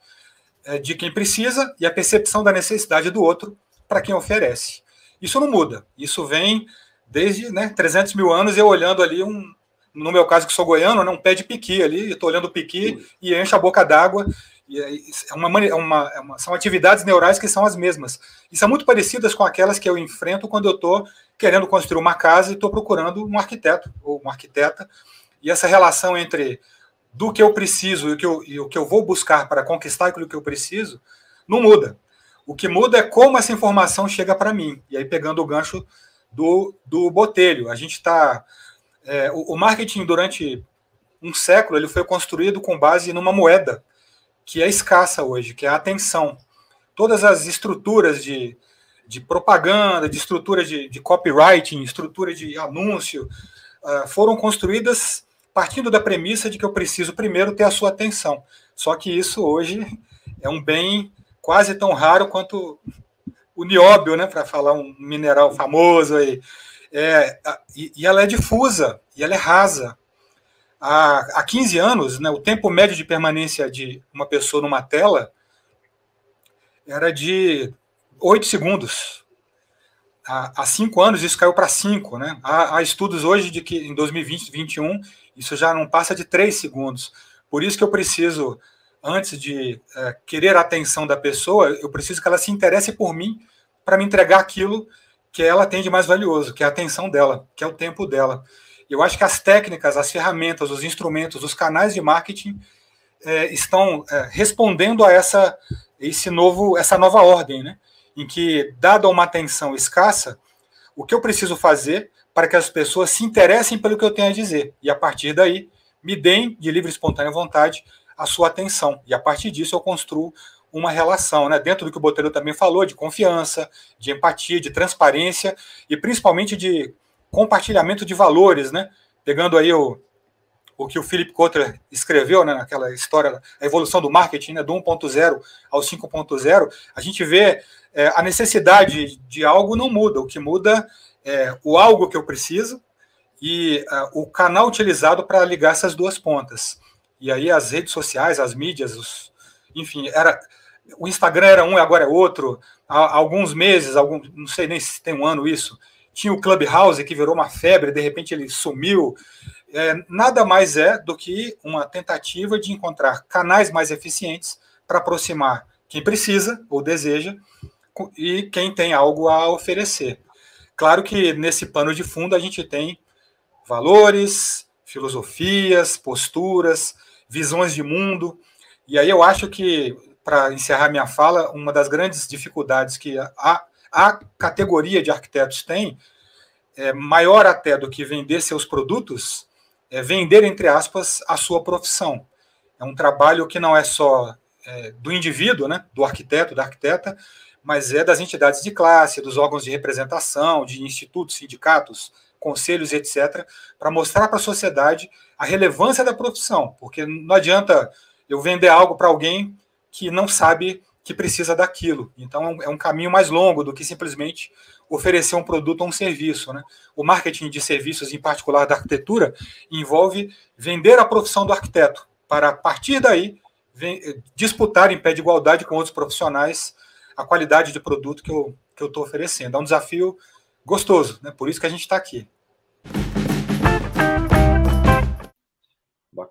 é, de quem precisa e a percepção da necessidade do outro para quem oferece. Isso não muda. Isso vem desde né, 300 mil anos eu olhando ali um, no meu caso que sou goiano, né, um pé de piqui ali, estou olhando o piqui e enche a boca d'água. É uma, é uma, é uma, são atividades neurais que são as mesmas. E são muito parecidas com aquelas que eu enfrento quando eu estou querendo construir uma casa e estou procurando um arquiteto ou uma arquiteta e essa relação entre do que eu preciso e o que eu, e o que eu vou buscar para conquistar aquilo que eu preciso não muda. O que muda é como essa informação chega para mim. E aí, pegando o gancho do, do Botelho, a gente está. É, o, o, marketing, durante um século, ele foi construído com base numa moeda que é escassa hoje, que é a atenção. Todas as estruturas de, de propaganda, de estrutura de, de copywriting, estrutura de anúncio, uh, foram construídas partindo da premissa de que eu preciso primeiro ter a sua atenção. Só que isso hoje é um bem quase tão raro quanto o nióbio, né, para falar um mineral famoso aí. É, e, e, ela é difusa, e ela é rasa. Há, há 15 anos, né, o tempo médio de permanência de uma pessoa numa tela era de 8 segundos. Há, há cinco anos isso caiu para 5. Né? Há, há estudos hoje de que em 2020, 2021, isso já não passa de três segundos. Por isso que eu preciso, antes de é, querer a atenção da pessoa, eu preciso que ela se interesse por mim para me entregar aquilo que ela tem de mais valioso, que é a atenção dela, que é o tempo dela. Eu acho que as técnicas, as ferramentas, os instrumentos, os canais de marketing é, estão é, respondendo a essa esse novo essa nova ordem, né? Em que dada uma atenção escassa, o que eu preciso fazer para que as pessoas se interessem pelo que eu tenho a dizer. E a partir daí, me deem, de livre e espontânea vontade, a sua atenção. E a partir disso, eu construo uma relação, né? dentro do que o Botelho também falou, de confiança, de empatia, de transparência e principalmente de compartilhamento de valores, né? Pegando aí o, o que o Philip Kotler escreveu, né, naquela história, a evolução do marketing, né, do 1.0 ao 5.0, a gente vê é, a necessidade de algo não muda, o que muda é, o algo que eu preciso e uh, o canal utilizado para ligar essas duas pontas. E aí as redes sociais, as mídias, os, enfim, era o Instagram era um e agora é outro. Há, alguns meses, algum, não sei nem se tem um ano isso, tinha o Clubhouse que virou uma febre, de repente ele sumiu. É, nada mais é do que uma tentativa de encontrar canais mais eficientes para aproximar quem precisa ou deseja e quem tem algo a oferecer. Claro que nesse pano de fundo a gente tem valores, filosofias, posturas, visões de mundo. E aí eu acho que, para encerrar minha fala, uma das grandes dificuldades que a, a categoria de arquitetos tem, é maior até do que vender seus produtos, é vender, entre aspas, a sua profissão. É um trabalho que não é só é, do indivíduo, né, do arquiteto, da arquiteta, mas é das entidades de classe, dos órgãos de representação, de institutos, sindicatos, conselhos, etc., para mostrar para a sociedade a relevância da profissão, porque não adianta eu vender algo para alguém que não sabe que precisa daquilo. Então é um caminho mais longo do que simplesmente oferecer um produto ou um serviço. Né? O marketing de serviços, em particular da arquitetura, envolve vender a profissão do arquiteto, para a partir daí disputar em pé de igualdade com outros profissionais a qualidade de produto que eu que eu estou oferecendo. É um desafio gostoso, né? Por isso que a gente está aqui.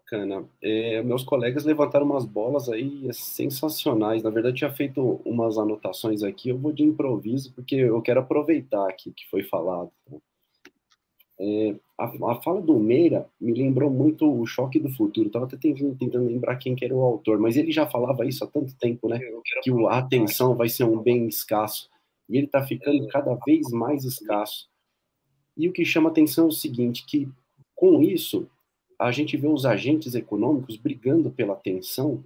Bacana. É, meus colegas levantaram umas bolas aí sensacionais. Na verdade, tinha feito umas anotações aqui. Eu vou de improviso, porque eu quero aproveitar aqui que foi falado. É, a, a, fala do Meira me lembrou muito o Choque do Futuro. Estava até tentando, tentando, lembrar quem que era o autor, mas ele já falava isso há tanto tempo, né? Que a atenção vai ser um bem escasso. E ele está ficando cada vez mais escasso. E o que chama atenção é o seguinte, que com isso a gente vê os agentes econômicos brigando pela atenção,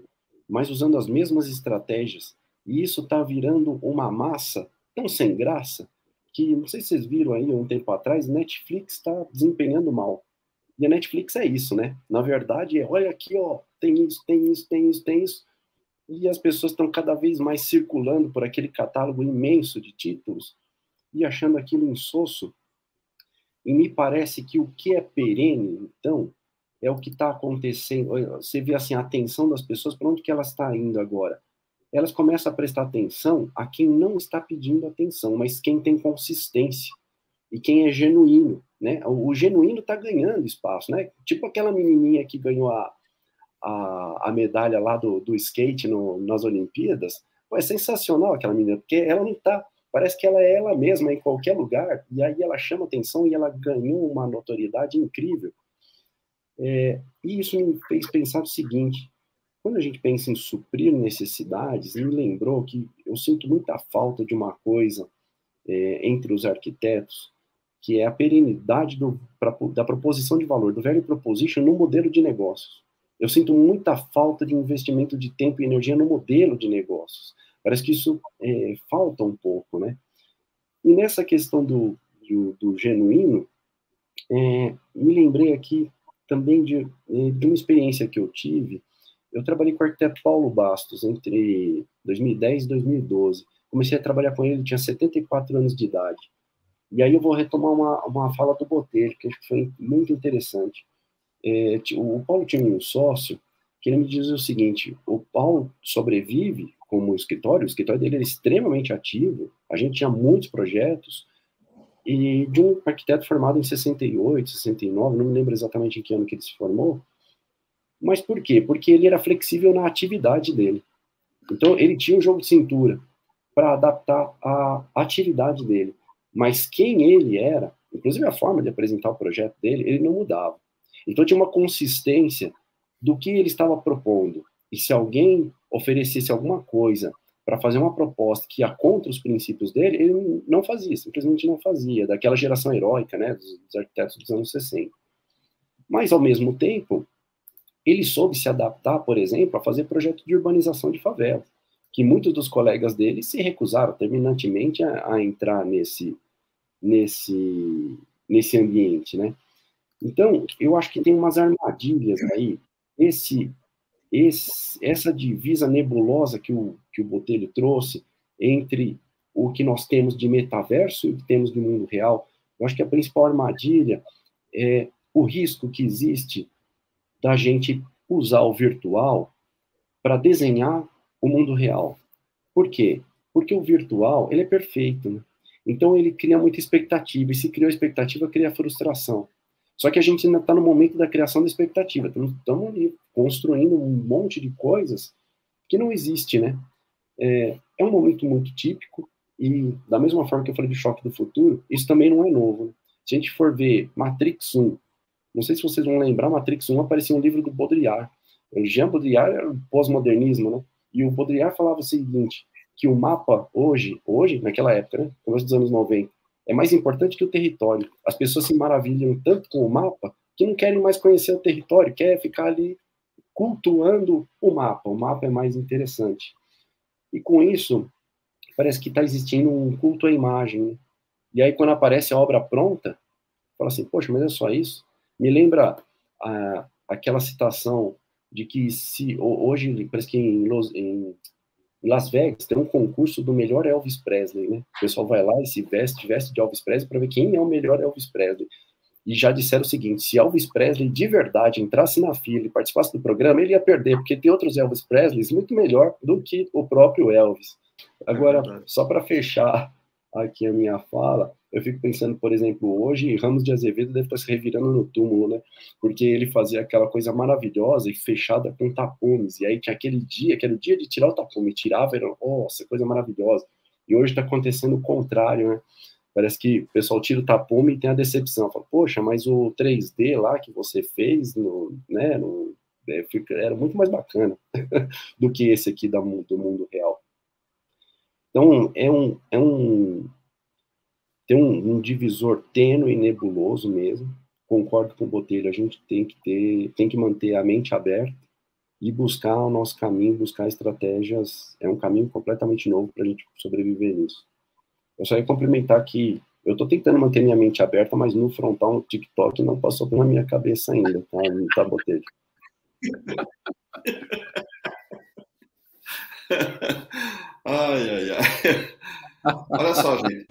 mas usando as mesmas estratégias. E isso está virando uma massa tão sem graça que, não sei se vocês viram aí um tempo atrás, Netflix está desempenhando mal. E a Netflix é isso, né? Na verdade, é, olha aqui, ó, tem isso, tem isso, tem isso, tem isso. E as pessoas estão cada vez mais circulando por aquele catálogo imenso de títulos e achando aquilo insosso. E me parece que o que é perene, então, é o que está acontecendo. Você vê assim a atenção das pessoas para onde que elas está indo agora elas começam a prestar atenção a quem não está pedindo atenção, mas quem tem consistência e quem é genuíno, né? O, o genuíno está ganhando espaço, né? Tipo aquela menininha que ganhou a, a, a medalha lá do, do skate no, nas Olimpíadas. Pô, é sensacional aquela menina, porque ela não está parece que ela é ela mesma em qualquer lugar, e aí ela chama atenção e ela ganhou uma notoriedade incrível. É, e isso me fez pensar o seguinte: quando a gente pensa em suprir necessidades, me lembrou que eu sinto muita falta de uma coisa é, entre os arquitetos, que é a perenidade do, pra, da proposição de valor, do value proposition no modelo de negócios. Eu sinto muita falta de investimento de tempo e energia no modelo de negócios. Parece que isso é, falta um pouco, né? E nessa questão do, do, do genuíno, é, me lembrei aqui também de, é, de uma experiência que eu tive eu trabalhei com o arquiteto Paulo Bastos entre 2010 e 2012. Comecei a trabalhar com ele, ele tinha 74 anos de idade. E aí eu vou retomar uma, uma fala do Botelho, que foi muito interessante. É, o Paulo tinha um sócio que ele me diz o seguinte: o Paulo sobrevive como escritório, o escritório dele era extremamente ativo, a gente tinha muitos projetos, e de um arquiteto formado em 68, 69, não me lembro exatamente em que ano que ele se formou, mas por quê? Porque ele era flexível na atividade dele. Então, ele tinha um jogo de cintura para adaptar a atividade dele. Mas quem ele era, inclusive a forma de apresentar o projeto dele, ele não mudava. Então, tinha uma consistência do que ele estava propondo. E se alguém oferecesse alguma coisa para fazer uma proposta que ia contra os princípios dele, ele não fazia, simplesmente não fazia, daquela geração heróica, né, dos, dos arquitetos dos anos 60. Mas, ao mesmo tempo, ele soube se adaptar, por exemplo, a fazer projeto de urbanização de favela, que muitos dos colegas dele se recusaram terminantemente a, a entrar nesse, nesse, nesse ambiente, né? Então, eu acho que tem umas armadilhas aí. Esse, esse, essa divisa nebulosa que o, que o Botelho trouxe entre o que nós temos de metaverso e o que temos de mundo real, eu acho que a principal armadilha é o risco que existe da gente usar o virtual para desenhar o mundo real. Por quê? Porque o virtual ele é perfeito. Né? Então ele cria muita expectativa, e se criou expectativa, cria frustração. Só que a gente ainda está no momento da criação da expectativa, estamos ali construindo um monte de coisas que não existe, né? É, é um momento muito típico, e da mesma forma que eu falei de choque do futuro, isso também não é novo. Né? Se a gente for ver Matrix 1, não sei se vocês vão lembrar, Matrix 1 aparecia um livro do Baudrillard. Jean Baudrillard era o pós-modernismo, né? E o Baudrillard falava o seguinte, que o mapa hoje, hoje, naquela época, né, começo dos anos 90, é mais importante que o território. As pessoas se maravilham tanto com o mapa que não querem mais conhecer o território, quer ficar ali cultuando o mapa. O mapa é mais interessante. E com isso, parece que está existindo um culto à imagem. Né? E aí, quando aparece a obra pronta, fala assim: Poxa, mas é só isso? Me lembra a, aquela citação de que se hoje, parece que em, Los, em Las Vegas tem um concurso do melhor Elvis Presley, né? O pessoal vai lá e se veste, veste de Elvis Presley para ver quem é o melhor Elvis Presley. E já disseram o seguinte: se Elvis Presley de verdade entrasse na fila e participasse do programa, ele ia perder, porque tem outros Elvis Presleys muito melhor do que o próprio Elvis. Agora, é só para fechar aqui a minha fala, eu fico pensando, por exemplo, hoje Ramos de Azevedo deve estar se revirando no túmulo, né? Porque ele fazia aquela coisa maravilhosa e fechada com tapumes. E aí tinha aquele dia, que era o dia de tirar o tapume, tirava, era, nossa, coisa maravilhosa. E hoje está acontecendo o contrário, né? Parece que o pessoal tira o tapume e tem a decepção. Fala, poxa, mas o 3D lá que você fez, no, né, no, é, era muito mais bacana do que esse aqui do mundo real. Então, é um, é um, tem um, um divisor tênue e nebuloso mesmo. Concordo com o Botelho, a gente tem que ter, tem que manter a mente aberta e buscar o nosso caminho, buscar estratégias. É um caminho completamente novo para a gente sobreviver nisso. Eu só ia complementar que eu estou tentando manter minha mente aberta, mas no frontal, no TikTok, não passou pela minha cabeça ainda, tá, tá Botelho? ai, ai, ai. Olha só, gente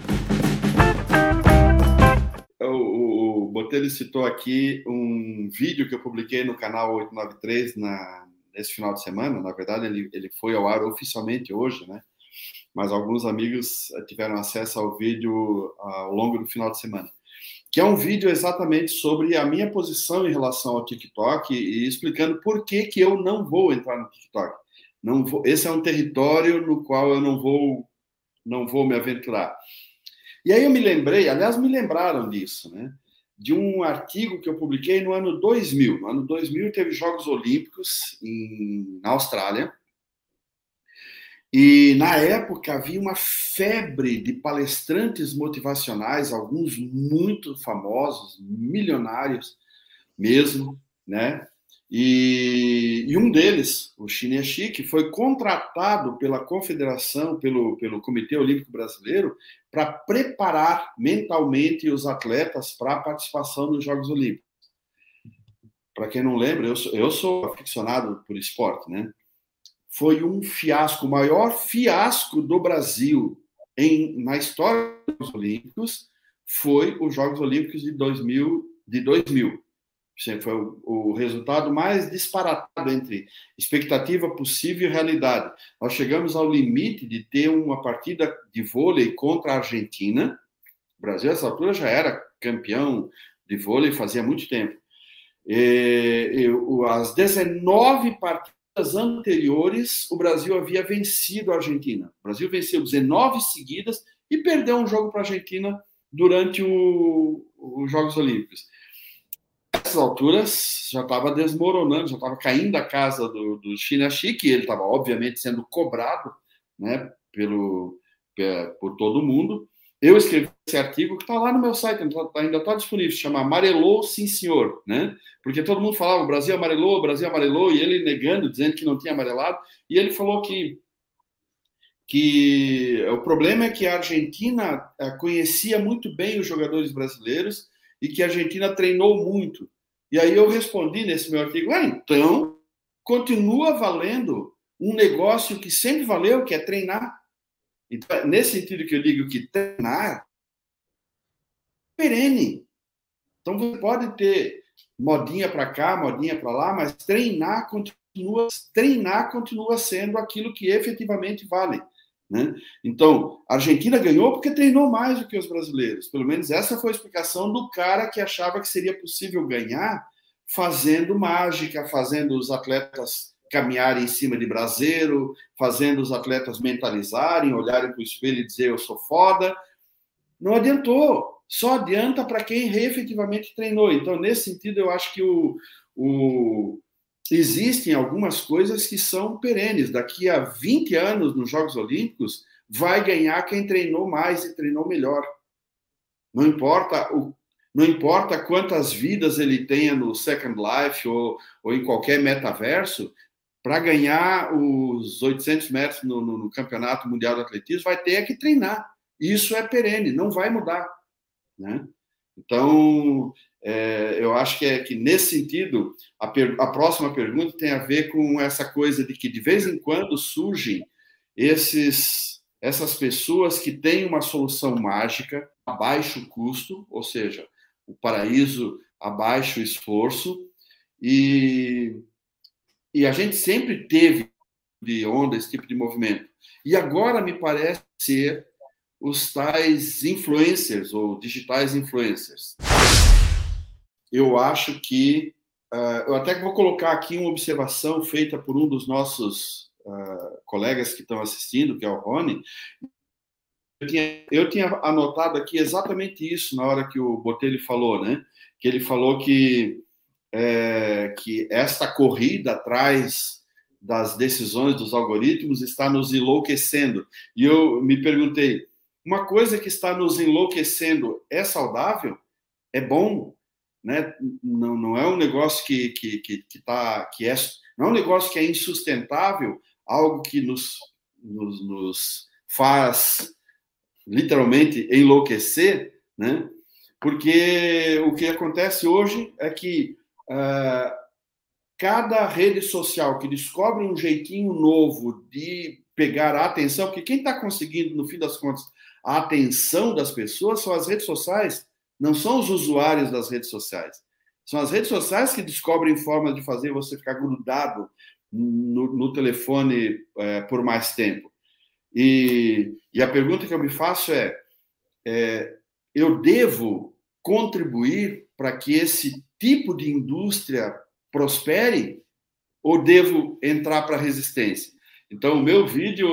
Botelho citou aqui um vídeo que eu publiquei no canal 893 na, nesse final de semana. Na verdade, ele, ele foi ao ar oficialmente hoje, né? Mas alguns amigos tiveram acesso ao vídeo ao longo do final de semana. Que é um vídeo exatamente sobre a minha posição em relação ao TikTok e explicando por que, que eu não vou entrar no TikTok. Não vou, esse é um território no qual eu não vou, não vou me aventurar. E aí eu me lembrei, aliás, me lembraram disso, né? De um artigo que eu publiquei no ano 2000. No ano 2000 teve Jogos Olímpicos em, na Austrália. E na época havia uma febre de palestrantes motivacionais, alguns muito famosos, milionários mesmo, né? E, e, um deles, o Shineshi, que foi contratado pela confederação, pelo, pelo Comitê Olímpico Brasileiro, para preparar mentalmente os atletas para a participação nos Jogos Olímpicos. Para quem não lembra, eu sou, eu sou aficionado por esporte, né? Foi um fiasco, o maior fiasco do Brasil em, na história dos Olímpicos foi os Jogos Olímpicos de 2000, de 2000 foi o, o resultado mais disparatado entre expectativa possível e realidade. Nós chegamos ao limite de ter uma partida de vôlei contra a Argentina. O Brasil, essa altura, já era campeão de vôlei fazia muito tempo. E, e, as 19 partidas anteriores, o Brasil havia vencido a Argentina. O Brasil venceu 19 seguidas e perdeu um jogo para a Argentina durante os Jogos Olímpicos nessas alturas já estava desmoronando, já estava caindo a casa do, do Shinashi, que ele estava, obviamente, sendo cobrado né, pelo, por todo mundo. Eu escrevi esse artigo que está lá no meu site, ainda está disponível, se chama Amarelou Sim Senhor, né? Porque todo mundo falava, o Brasil amarelou, o Brasil amarelou, e ele negando, dizendo que não tinha amarelado, e ele falou que que o problema é que a Argentina eh, conhecia muito bem os jogadores brasileiros e que a Argentina treinou muito. E aí eu respondi nesse meu artigo: ah, então continua valendo um negócio que sempre valeu, que é treinar. Então, nesse sentido que eu digo que treinar é perene. Então você pode ter modinha para cá, modinha para lá, mas treinar continua, treinar continua sendo aquilo que efetivamente vale. Né? Então, a Argentina ganhou porque treinou mais do que os brasileiros. Pelo menos essa foi a explicação do cara que achava que seria possível ganhar fazendo mágica, fazendo os atletas caminharem em cima de braseiro, fazendo os atletas mentalizarem, olharem para o espelho e dizer eu sou foda. Não adiantou. Só adianta para quem efetivamente treinou. Então, nesse sentido, eu acho que o, o, existem algumas coisas que são perenes. Daqui a 20 anos, nos Jogos Olímpicos, vai ganhar quem treinou mais e treinou melhor. Não importa o não importa quantas vidas ele tenha no Second Life ou, ou em qualquer metaverso, para ganhar os 800 metros no, no, no, Campeonato Mundial de Atletismo, vai ter que treinar. Isso é perene, não vai mudar. Né? Então, é, eu acho que é que nesse sentido, a, per, a próxima pergunta tem a ver com essa coisa de que de vez em quando surgem esses, essas pessoas que têm uma solução mágica a baixo custo, ou seja, o paraíso a baixo esforço, e, e a gente sempre teve de onda esse tipo de movimento. E agora me parece ser os tais influencers ou digitais influencers eu acho que. Uh, eu até vou colocar aqui uma observação feita por um dos nossos uh, colegas que estão assistindo, que é o Rony. Eu tinha, eu tinha, anotado aqui exatamente isso na hora que o Botelho falou, né? Que ele falou que, é, que esta corrida atrás das decisões dos algoritmos está nos enlouquecendo. E eu me perguntei, uma coisa que está nos enlouquecendo é saudável? É bom? né? Não, não é um negócio que que que, que, tá, que é não é um negócio que é insustentável, algo que nos, nos, nos faz literalmente enlouquecer, né? Porque o que acontece hoje é que uh, cada rede social que descobre um jeitinho novo de pegar a atenção, porque quem está conseguindo, no fim das contas, a atenção das pessoas são as redes sociais não são os usuários das redes sociais. São as redes sociais que descobrem formas de fazer você ficar grudado no, no telefone é, por mais tempo. E, e, a pergunta que eu me faço é, é eu devo contribuir para que esse tipo de indústria prospere ou devo entrar para a resistência? Então, o meu vídeo,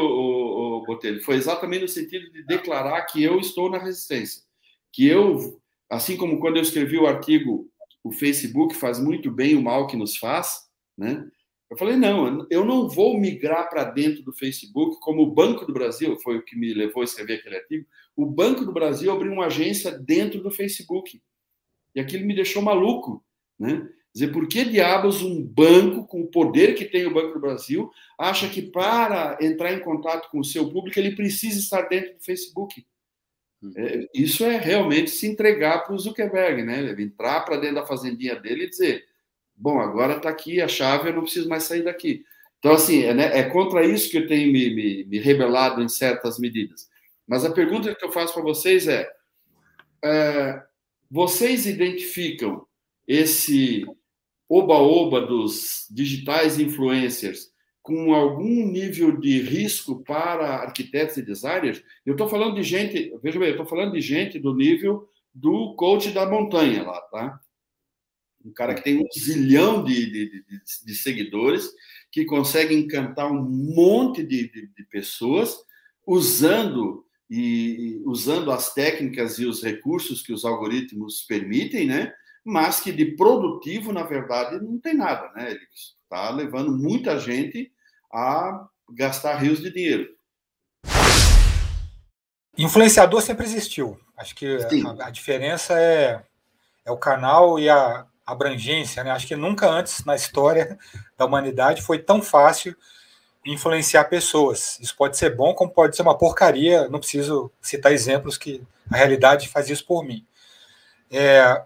Botelho, foi exatamente no sentido de declarar que eu estou na resistência, que eu assim como quando eu escrevi o artigo o Facebook faz muito bem o mal que nos faz, né? Eu falei, não, eu não vou migrar para dentro do Facebook, como o Banco do Brasil, foi o que me levou a escrever aquele artigo. O Banco do Brasil abriu uma agência dentro do Facebook. E aquilo me deixou maluco, né? Dizer, por que diabos um banco, com o poder que tem o Banco do Brasil, acha que para entrar em contato com o seu público ele precisa estar dentro do Facebook? É, isso é realmente se entregar para o Zuckerberg, né? Ele entrar para dentro da fazendinha dele e dizer: bom, agora está aqui a chave, eu não preciso mais sair daqui. Então, assim, é, né, é contra isso que eu tenho me, me, me, rebelado em certas medidas. Mas a pergunta que eu faço para vocês é, é: vocês identificam esse oba-oba dos digitais influencers com algum nível de risco para arquitetos e designers, eu estou falando de gente, veja bem, eu estou falando de gente do nível do coach da montanha lá, tá? Um cara que tem um zilhão de, de, de, de seguidores, que consegue encantar um monte de, de pessoas usando e usando as técnicas e os recursos que os algoritmos permitem, né? Mas que de produtivo, na verdade, não tem nada, né? Ele está levando muita gente a gastar rios de dinheiro. Influenciador sempre existiu. Acho que a, a, diferença é, é o canal e a abrangência. Né? Acho que nunca antes na história da humanidade foi tão fácil influenciar pessoas. Isso pode ser bom, como pode ser uma porcaria. Não preciso citar exemplos que a realidade faz isso por mim. É,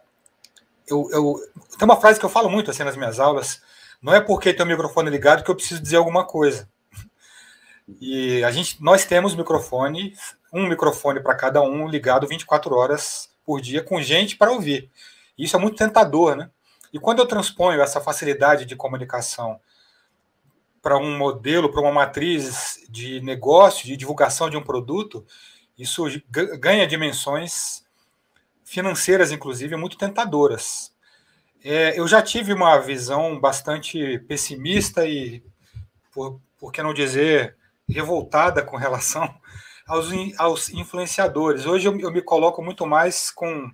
eu, eu, tem uma frase que eu falo muito assim nas minhas aulas não é porque tem o microfone ligado que eu preciso dizer alguma coisa. E a gente, nós temos microfone, um microfone para cada um, ligado 24 horas por dia, com gente para ouvir. Isso é muito tentador, né? E quando eu transponho essa facilidade de comunicação para um modelo, para uma matriz de negócio, de divulgação de um produto, isso ganha dimensões financeiras, inclusive, muito tentadoras. É, eu já tive uma visão bastante pessimista e, por, por que não dizer, revoltada com relação aos, aos influenciadores. Hoje eu, eu me coloco muito mais com,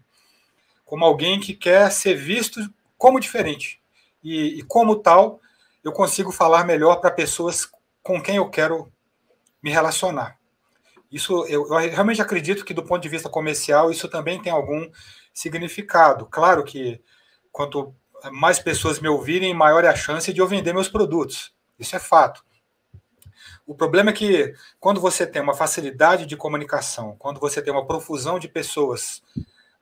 como alguém que quer ser visto como diferente. E, e como tal, eu consigo falar melhor para pessoas com quem eu quero me relacionar. Isso eu, eu, realmente acredito que do ponto de vista comercial isso também tem algum significado. Claro que quanto mais pessoas me ouvirem, maior é a chance de eu vender meus produtos. Isso é fato. O problema é que quando você tem uma facilidade de comunicação, quando você tem uma profusão de pessoas,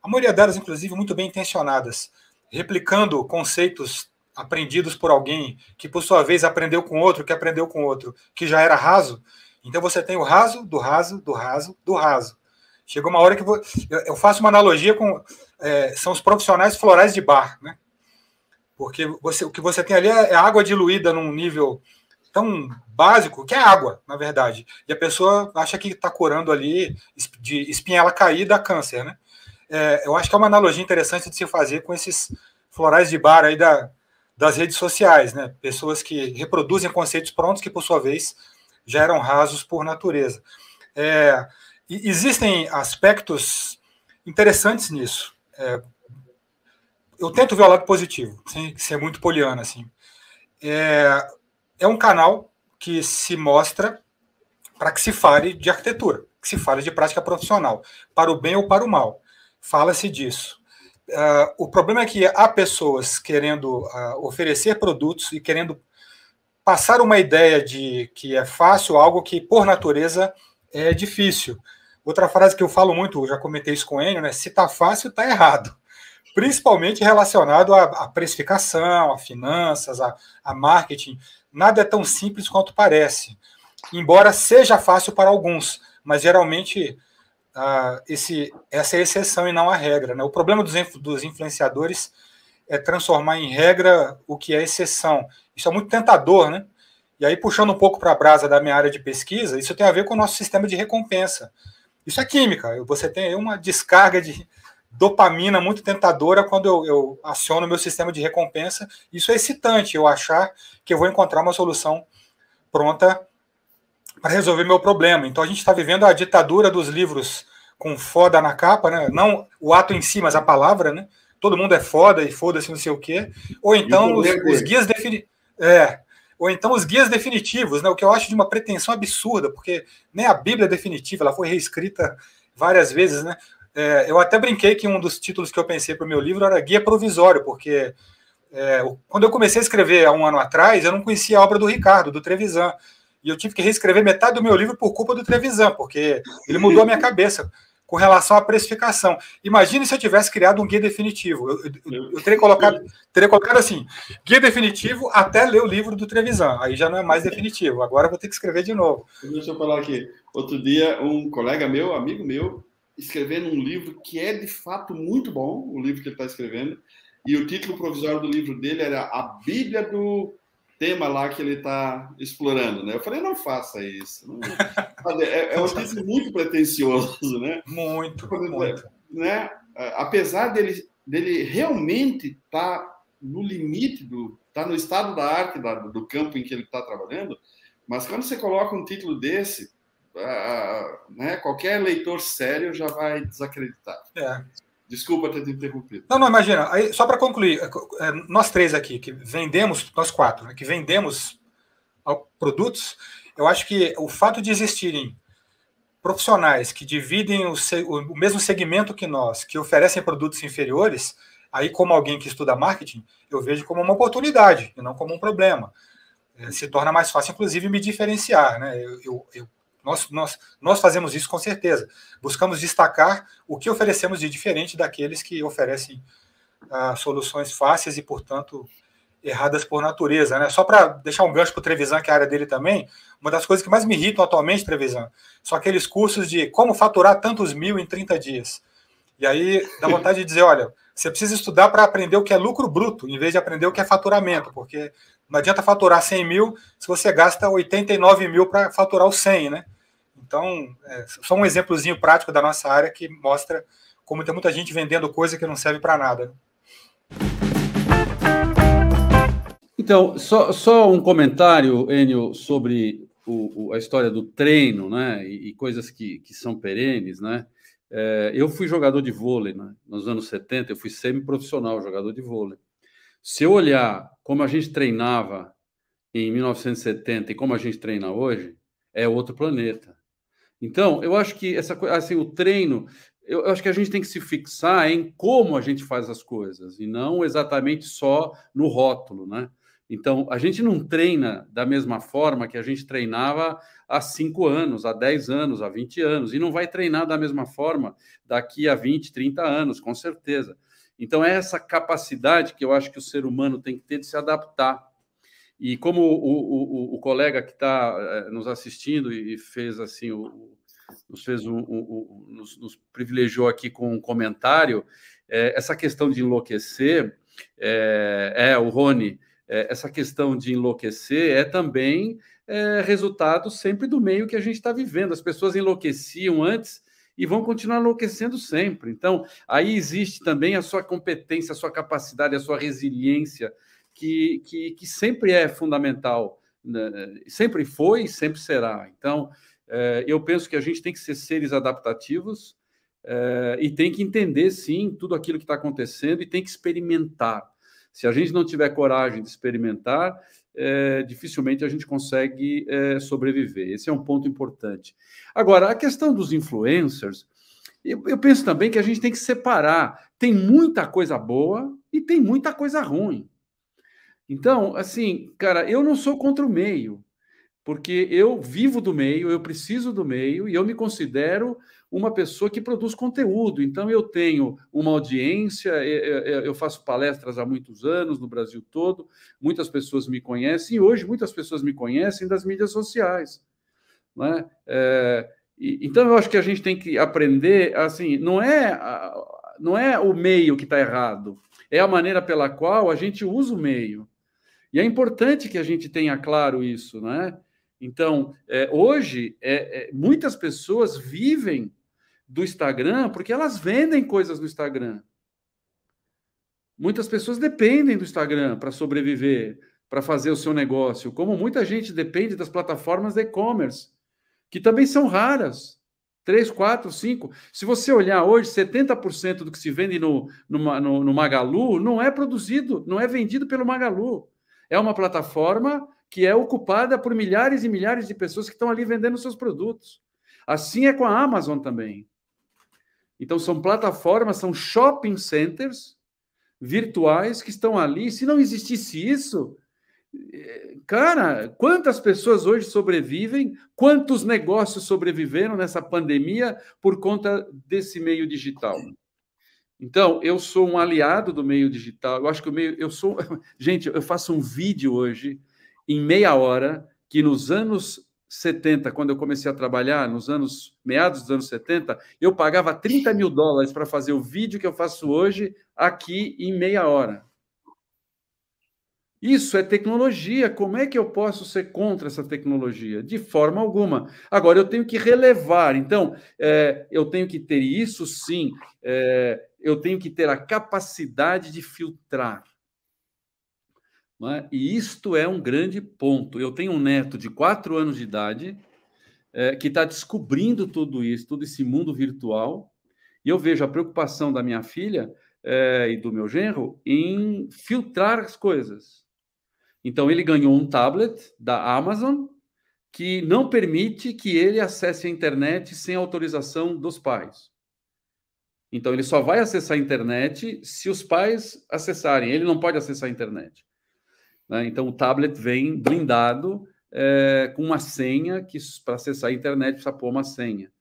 a maioria delas inclusive muito bem intencionadas, replicando conceitos aprendidos por alguém que, por sua vez, aprendeu com outro, que aprendeu com outro, que já era raso. Então você tem o raso, do raso, do raso, do raso. Chegou uma hora que eu faço uma analogia com é, são os profissionais florais de bar, né? Porque você, o que você tem ali é, é água diluída num nível tão básico que é água, na verdade. E a pessoa acha que está curando ali de espinhela caída câncer, né? É, eu acho que é uma analogia interessante de se fazer com esses florais de bar aí da, das redes sociais, né? Pessoas que reproduzem conceitos prontos que, por sua vez, já eram rasos por natureza. É, existem aspectos interessantes nisso. É, eu tento ver o lado positivo, sem ser muito poliana, assim. É, é um canal que se mostra para que se fale de arquitetura, que se fale de prática profissional, para o bem ou para o mal. Fala-se disso. Uh, o problema é que há pessoas querendo uh, oferecer produtos e querendo passar uma ideia de que é fácil algo que, por natureza, é difícil. Outra frase que eu falo muito, já comentei isso com o Enio, né? Se está fácil, está errado. Principalmente relacionado à, à, precificação, a finanças, a, a marketing. Nada é tão simples quanto parece. Embora seja fácil para alguns, mas geralmente ah, esse, essa é a exceção e não a regra. Né? O problema dos, dos influenciadores é transformar em regra o que é exceção. Isso é muito tentador, né? E aí, puxando um pouco para a brasa da minha área de pesquisa, isso tem a ver com o nosso sistema de recompensa. Isso é química. Você tem uma descarga de dopamina muito tentadora quando eu, eu aciono o meu sistema de recompensa. Isso é excitante, eu achar que eu vou encontrar uma solução pronta para resolver meu problema. Então a gente está vivendo a ditadura dos livros com foda na capa, né? Não o ato em si, mas a palavra, né? Todo mundo é foda e foda-se não sei o quê. Ou então os, os, guias defini é, ou então os guias definitivos, né? O que eu acho de uma pretensão absurda, porque nem a Bíblia é definitiva, ela foi reescrita várias vezes, né? É, eu até brinquei que um dos títulos que eu pensei para o meu livro era Guia Provisório, porque é, quando eu comecei a escrever há um ano atrás, eu não conhecia a obra do Ricardo, do Trevisan e eu tive que reescrever metade do meu livro por culpa do Trevisan, porque ele mudou a minha cabeça com relação à precificação. Imagine se eu tivesse criado um guia definitivo. Eu, eu, eu teria, colocado, teria colocado assim: guia definitivo até ler o livro do Trevisan. Aí já não é mais definitivo. Agora vou ter que escrever de novo. Deixa eu falar aqui. Outro dia, um colega meu, amigo meu, escrevendo um livro que é de fato muito bom, o livro que ele está escrevendo. E o título provisório do livro dele era A Bíblia do tema lá que ele está explorando, né? Eu falei, não faça isso. Não... É, é, um título muito pretencioso, né? Muito, muito. Né? Apesar dele, dele realmente estar tá no limite do, tá no estado da arte da, do campo em que ele está trabalhando, mas quando você coloca um título desse, uh, né, qualquer leitor sério já vai desacreditar. É. Desculpa ter te interrompido. Não, não, imagina. Aí, só para concluir, é, é, nós três aqui, que vendemos, nós quatro, né, que vendemos produtos, eu acho que o fato de existirem profissionais que dividem o, o mesmo segmento que nós, que oferecem produtos inferiores, aí, como alguém que estuda marketing, eu vejo como uma oportunidade e não como um problema. É, se torna mais fácil, inclusive, me diferenciar. Né? Eu, eu, eu nós, nós, nós fazemos isso com certeza. Buscamos destacar o que oferecemos de diferente daqueles que oferecem ah, soluções fáceis e, portanto, erradas por natureza. Né? Só para deixar um gancho para o Trevisan, que é a área dele também, uma das coisas que mais me irritam atualmente, Trevisan, são aqueles cursos de como faturar tantos mil em 30 dias. E aí dá vontade de dizer: olha, você precisa estudar para aprender o que é lucro bruto, em vez de aprender o que é faturamento, porque Não adianta faturar 100 mil se você gasta 89 mil para faturar o 100, né? Então, é, só um exemplozinho prático da nossa área que mostra como tem muita gente vendendo coisa que não serve para nada. Então, só, só um comentário, Enio, sobre o, o, a história do treino, né? E, e, coisas que, que são perenes, né? É, eu fui jogador de vôlei, né? Nos anos 70, eu fui semi-profissional jogador de vôlei. Se eu olhar como a gente treinava em 1970 e como a gente treina hoje, é outro planeta. Então, eu acho que essa assim, o treino, eu acho que a gente tem que se fixar em como a gente faz as coisas e não exatamente só no rótulo, né? Então, a gente não treina da mesma forma que a gente treinava há cinco anos, há 10 anos, há 20 anos, e não vai treinar da mesma forma daqui a 20, 30 anos, com certeza. Então, é essa capacidade que eu acho que o ser humano tem que ter de se adaptar. E como o, o, o, colega que está eh, nos assistindo e fez assim, o, nos fez um, um, um nos, nos, privilegiou aqui com um comentário, é, essa questão de enlouquecer, é, é o Rony, é, essa questão de enlouquecer é também é, resultado sempre do meio que a gente está vivendo. As pessoas enlouqueciam antes e vão continuar enlouquecendo sempre. Então, aí existe também a sua competência, a sua capacidade, a sua resiliência, que, que, que sempre é fundamental, né? sempre foi e sempre será. Então, é, eu penso que a gente tem que ser seres adaptativos é, e tem que entender, sim, tudo aquilo que está acontecendo e tem que experimentar. Se a gente não tiver coragem de experimentar, é, dificilmente a gente consegue sobreviver. Esse é um ponto importante. Agora, a questão dos influencers, eu, eu, penso também que a gente tem que separar. Tem muita coisa boa e tem muita coisa ruim. Então, assim, cara, eu não sou contra o meio, porque eu vivo do meio, eu preciso do meio e eu me considero uma pessoa que produz conteúdo. Então, eu tenho uma audiência, eu faço palestras há muitos anos no Brasil todo, muitas pessoas me conhecem, e hoje muitas pessoas me conhecem das mídias sociais. Né? É, então, eu acho que a gente tem que aprender, assim, não é, não é o meio que está errado, é a maneira pela qual a gente usa o meio. E é importante que a gente tenha claro isso, né? Então, é, hoje, é, é, muitas pessoas vivem do Instagram porque elas vendem coisas no Instagram. Muitas pessoas dependem do Instagram para sobreviver, para fazer o seu negócio, como muita gente depende das plataformas de e-commerce, que também são raras. 3, 4, 5. Se você olhar hoje, 70% do que se vende no, no, no, no Magalu não é produzido, não é vendido pelo Magalu. É uma plataforma que é ocupada por milhares e milhares de pessoas que estão ali vendendo seus produtos. Assim é com a Amazon também. Então, são plataformas, são shopping centers virtuais que estão ali. Se não existisse isso, eh, cara, quantas pessoas hoje sobrevivem? Quantos negócios sobreviveram nessa pandemia por conta desse meio digital? Então, eu sou um aliado do meio digital. Eu acho que o meio. Eu sou. Gente, eu faço um vídeo hoje, em meia hora, que nos anos 70, quando eu comecei a trabalhar, nos anos meados dos anos 70, eu pagava 30 mil dólares para fazer o vídeo que eu faço hoje aqui em meia hora. Isso é tecnologia. Como é que eu posso ser contra essa tecnologia? De forma alguma. Agora, eu tenho que relevar. Então, é, eu tenho que ter isso sim. É, eu tenho que ter a capacidade de filtrar. É? E isto é um grande ponto. Eu tenho um neto de quatro anos de idade é, que está descobrindo tudo isso, todo esse mundo virtual, e eu vejo a preocupação da minha filha é, e do meu genro em filtrar as coisas. Então, ele ganhou um tablet da Amazon que não permite que ele acesse a internet sem autorização dos pais. Então, ele só vai acessar a internet se os pais acessarem. Ele não pode acessar a internet. Né? Então, o tablet vem blindado é, com uma senha que para acessar a internet precisa pôr uma senha.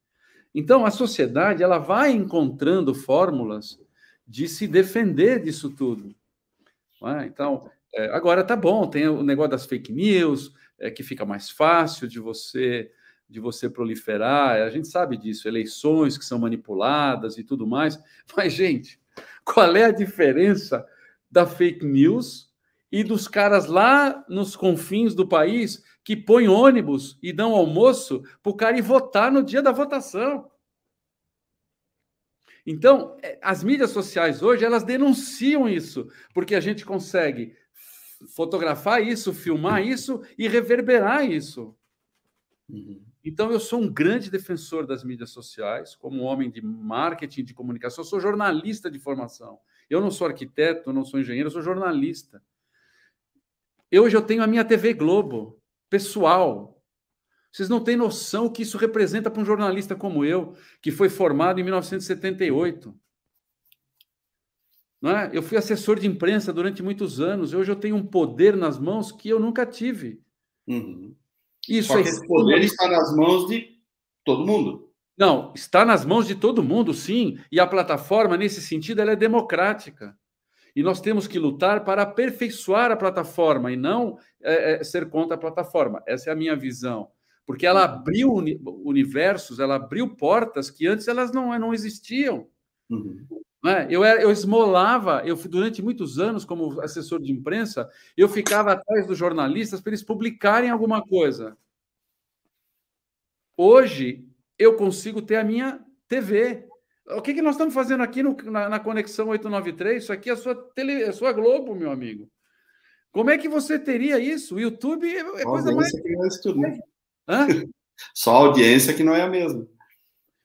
Então, a sociedade ela vai encontrando fórmulas de se defender disso tudo. É? Então, é, agora tá bom, tem o negócio das fake news, é, que fica mais fácil de você de você proliferar. A gente sabe disso, eleições que são manipuladas e tudo mais. Mas, gente, qual é a diferença da fake news e dos caras lá nos confins do país que põem ônibus e dão almoço para o cara ir votar no dia da votação. Então, é, as mídias sociais hoje, elas denunciam isso, porque a gente consegue fotografar isso, filmar isso e reverberar isso. Uhum. Então, eu sou um grande defensor das mídias sociais, como homem de marketing, de comunicação, eu sou jornalista de formação. Eu não sou arquiteto, não sou engenheiro, eu sou jornalista. Hoje eu tenho a minha TV Globo, pessoal. Vocês não têm noção o que isso representa para um jornalista como eu, que foi formado em 1978. Não é? Eu fui assessor de imprensa durante muitos anos. Hoje eu tenho um poder nas mãos que eu nunca tive. Uhum. Isso Só que é esse poder está nas mãos de todo mundo. Não, está nas mãos de todo mundo, sim. E a plataforma, nesse sentido, ela é democrática. E nós temos que lutar para aperfeiçoar a plataforma e não é, é, ser contra a plataforma. Essa é a minha visão. Porque ela uhum. abriu universos, ela abriu portas que antes elas não, não existiam. Uhum. Né? Eu, eu esmolava, eu durante muitos anos, como assessor de imprensa, eu ficava atrás dos jornalistas para eles publicarem alguma coisa. Hoje, eu consigo ter a minha TV. O que, que nós estamos fazendo aqui no, na, na, Conexão 893? Isso aqui é a sua, tele, é sua Globo, meu amigo. Como é que você teria isso? O YouTube é, é coisa mais. Que não é isso tudo, né? Hã? Só a audiência que não é a mesma.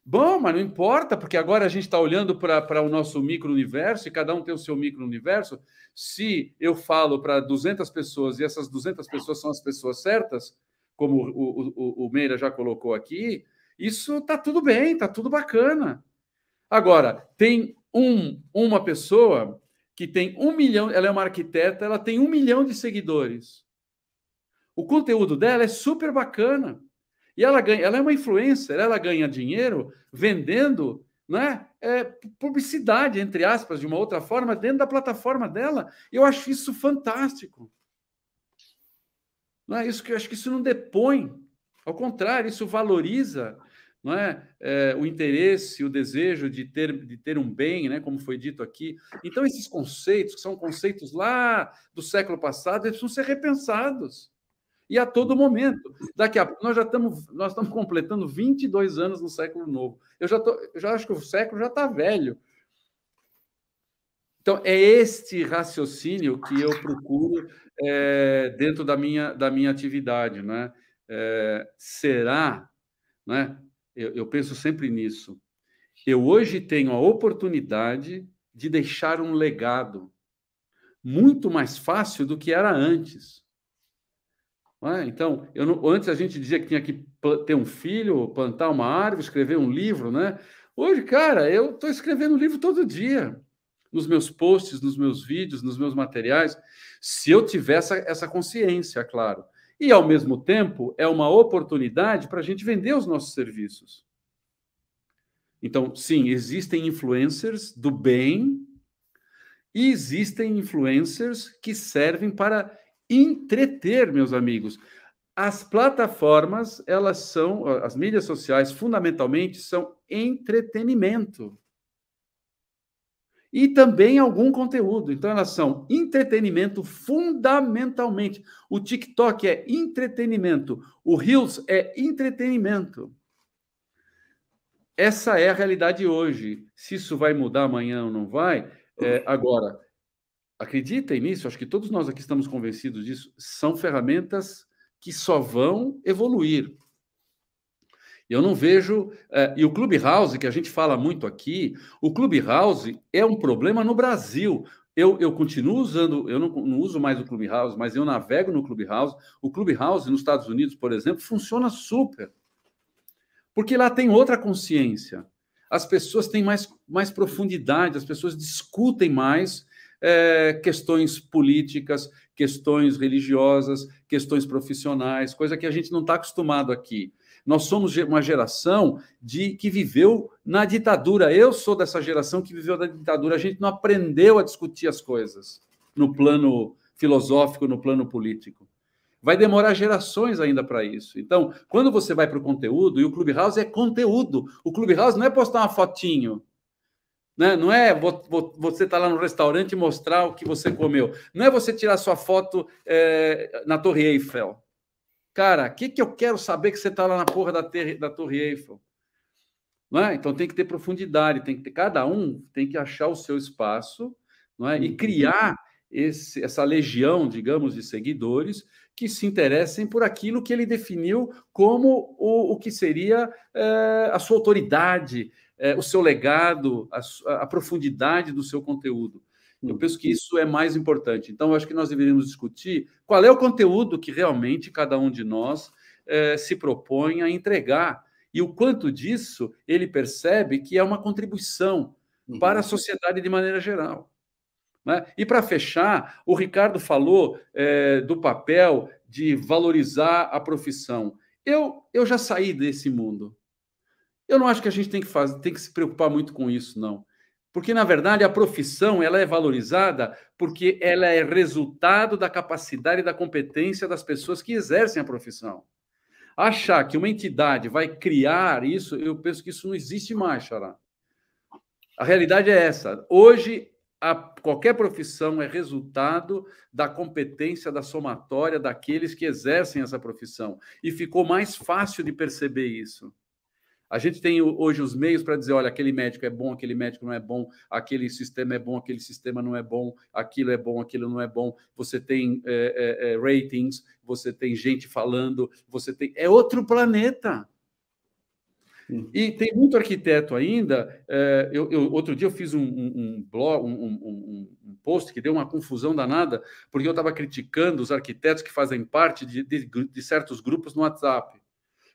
Bom, mas não importa, porque agora a gente está olhando para o nosso micro-universo e cada um tem o seu micro-universo. Se eu falo para 200 pessoas e essas 200 pessoas são as pessoas certas, como o, o, o Meira já colocou aqui, isso está tudo bem, está tudo bacana. Agora, tem um, uma pessoa que tem um milhão, ela é uma arquiteta, ela tem um milhão de seguidores. O conteúdo dela é super bacana. E ela ganha, ela é uma influencer, ela ganha dinheiro vendendo né, é, publicidade, entre aspas, de uma outra forma, dentro da plataforma dela. Eu acho isso fantástico. Não é isso que eu acho que isso não depõe. Ao contrário, isso valoriza não é? é? o interesse, o desejo de ter, de ter um bem, né? como foi dito aqui. Então, esses conceitos, que são conceitos lá do século passado, eles precisam ser repensados. E a todo momento. Daqui a nós já estamos, nós estamos completando 22 anos no século novo. Eu já, tô, eu já acho que o século já está velho. Então, é este raciocínio que eu procuro é, dentro da minha, da minha atividade. Né? É, será né, eu, eu penso sempre nisso. Eu hoje tenho a oportunidade de deixar um legado muito mais fácil do que era antes. É? Então, não, antes a gente dizia que tinha que ter um filho, plantar uma árvore, escrever um livro, né? Hoje, cara, eu estou escrevendo um livro todo dia, nos meus posts, nos meus vídeos, nos meus materiais, se eu tivesse essa, essa consciência, claro. E, ao mesmo tempo, é uma oportunidade para a gente vender os nossos serviços. Então, sim, existem influencers do bem e existem influencers que servem para entreter, meus amigos. As plataformas, elas são, as mídias sociais, fundamentalmente, são entretenimento e também algum conteúdo. Então, elas são entretenimento fundamentalmente. O TikTok é entretenimento, o Reels é entretenimento. Essa é a realidade hoje. Se isso vai mudar amanhã ou não vai, é, agora, acreditem nisso, acho que todos nós aqui estamos convencidos disso, são ferramentas que só vão evoluir. Eu não vejo. É, e o Clubhouse, que a gente fala muito aqui, o Clubhouse é um problema no Brasil. Eu, eu continuo usando, eu não, não uso mais o Clubhouse, mas eu navego no Clubhouse. O Clubhouse nos Estados Unidos, por exemplo, funciona super. Porque lá tem outra consciência. As pessoas têm mais, mais profundidade, as pessoas discutem mais é, questões políticas, questões religiosas, questões profissionais, coisa que a gente não está acostumado aqui. Nós somos uma geração de que viveu na ditadura. Eu sou dessa geração que viveu na ditadura. A gente não aprendeu a discutir as coisas no plano filosófico, no plano político. Vai demorar gerações ainda para isso. Então, quando você vai para o conteúdo, e o Clubhouse é conteúdo, o Clubhouse não é postar uma fotinho. Né? Não é você estar tá lá no restaurante e mostrar o que você comeu. Não é você tirar sua foto é, na Torre Eiffel. Cara, o que, que eu quero saber que você está lá na porra da, ter, da Torre Eiffel? Não é? Então tem que ter profundidade, tem que ter, cada um tem que achar o seu espaço não é? e uhum. criar esse, essa legião, digamos, de seguidores que se interessem por aquilo que ele definiu como o, o que seria é, a sua autoridade, é, o seu legado, a, a, profundidade do seu conteúdo. Eu uhum. penso que isso é mais importante. Então, eu acho que nós deveríamos discutir qual é o conteúdo que realmente cada um de nós é, se propõe a entregar e o quanto disso ele percebe que é uma contribuição uhum. para a sociedade de maneira geral. Né? E para fechar, o Ricardo falou é, do papel de valorizar a profissão. Eu, eu já saí desse mundo. Eu não acho que a gente tem que, fazer, tem que se preocupar muito com isso, não. Porque, na verdade, a profissão ela é valorizada porque ela é resultado da capacidade e da competência das pessoas que exercem a profissão. Achar que uma entidade vai criar isso, eu penso que isso não existe mais, Xará. A realidade é essa. Hoje, a, qualquer profissão é resultado da competência, da somatória daqueles que exercem essa profissão. E ficou mais fácil de perceber isso. A gente tem hoje os meios para dizer: olha, aquele médico é bom, aquele médico não é bom, aquele sistema é bom, aquele sistema não é bom, aquilo é bom, aquilo não é bom. Você tem é, é, é ratings, você tem gente falando, você tem. É outro planeta. E tem muito arquiteto ainda. É, eu, eu, outro dia eu fiz um, um, um blog, um, um, post que deu uma confusão danada, porque eu estava criticando os arquitetos que fazem parte de, de, de certos grupos no WhatsApp,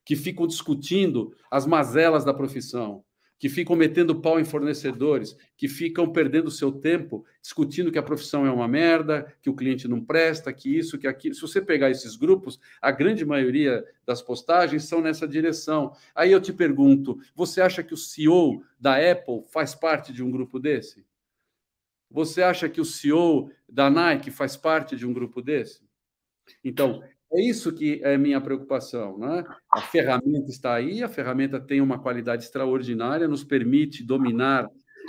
que ficam discutindo as mazelas da profissão que ficam metendo pau em fornecedores, que ficam perdendo seu tempo discutindo que a profissão é uma merda, que o cliente não presta, que isso, que aquilo. Se você pegar esses grupos, a grande maioria das postagens são nessa direção. Aí eu te pergunto: você acha que o CEO da Apple faz parte de um grupo desse? Você acha que o CEO da Nike faz parte de um grupo desse? Então, é isso que é minha preocupação. Né? A ferramenta está aí, a ferramenta tem uma qualidade extraordinária, nos permite dominar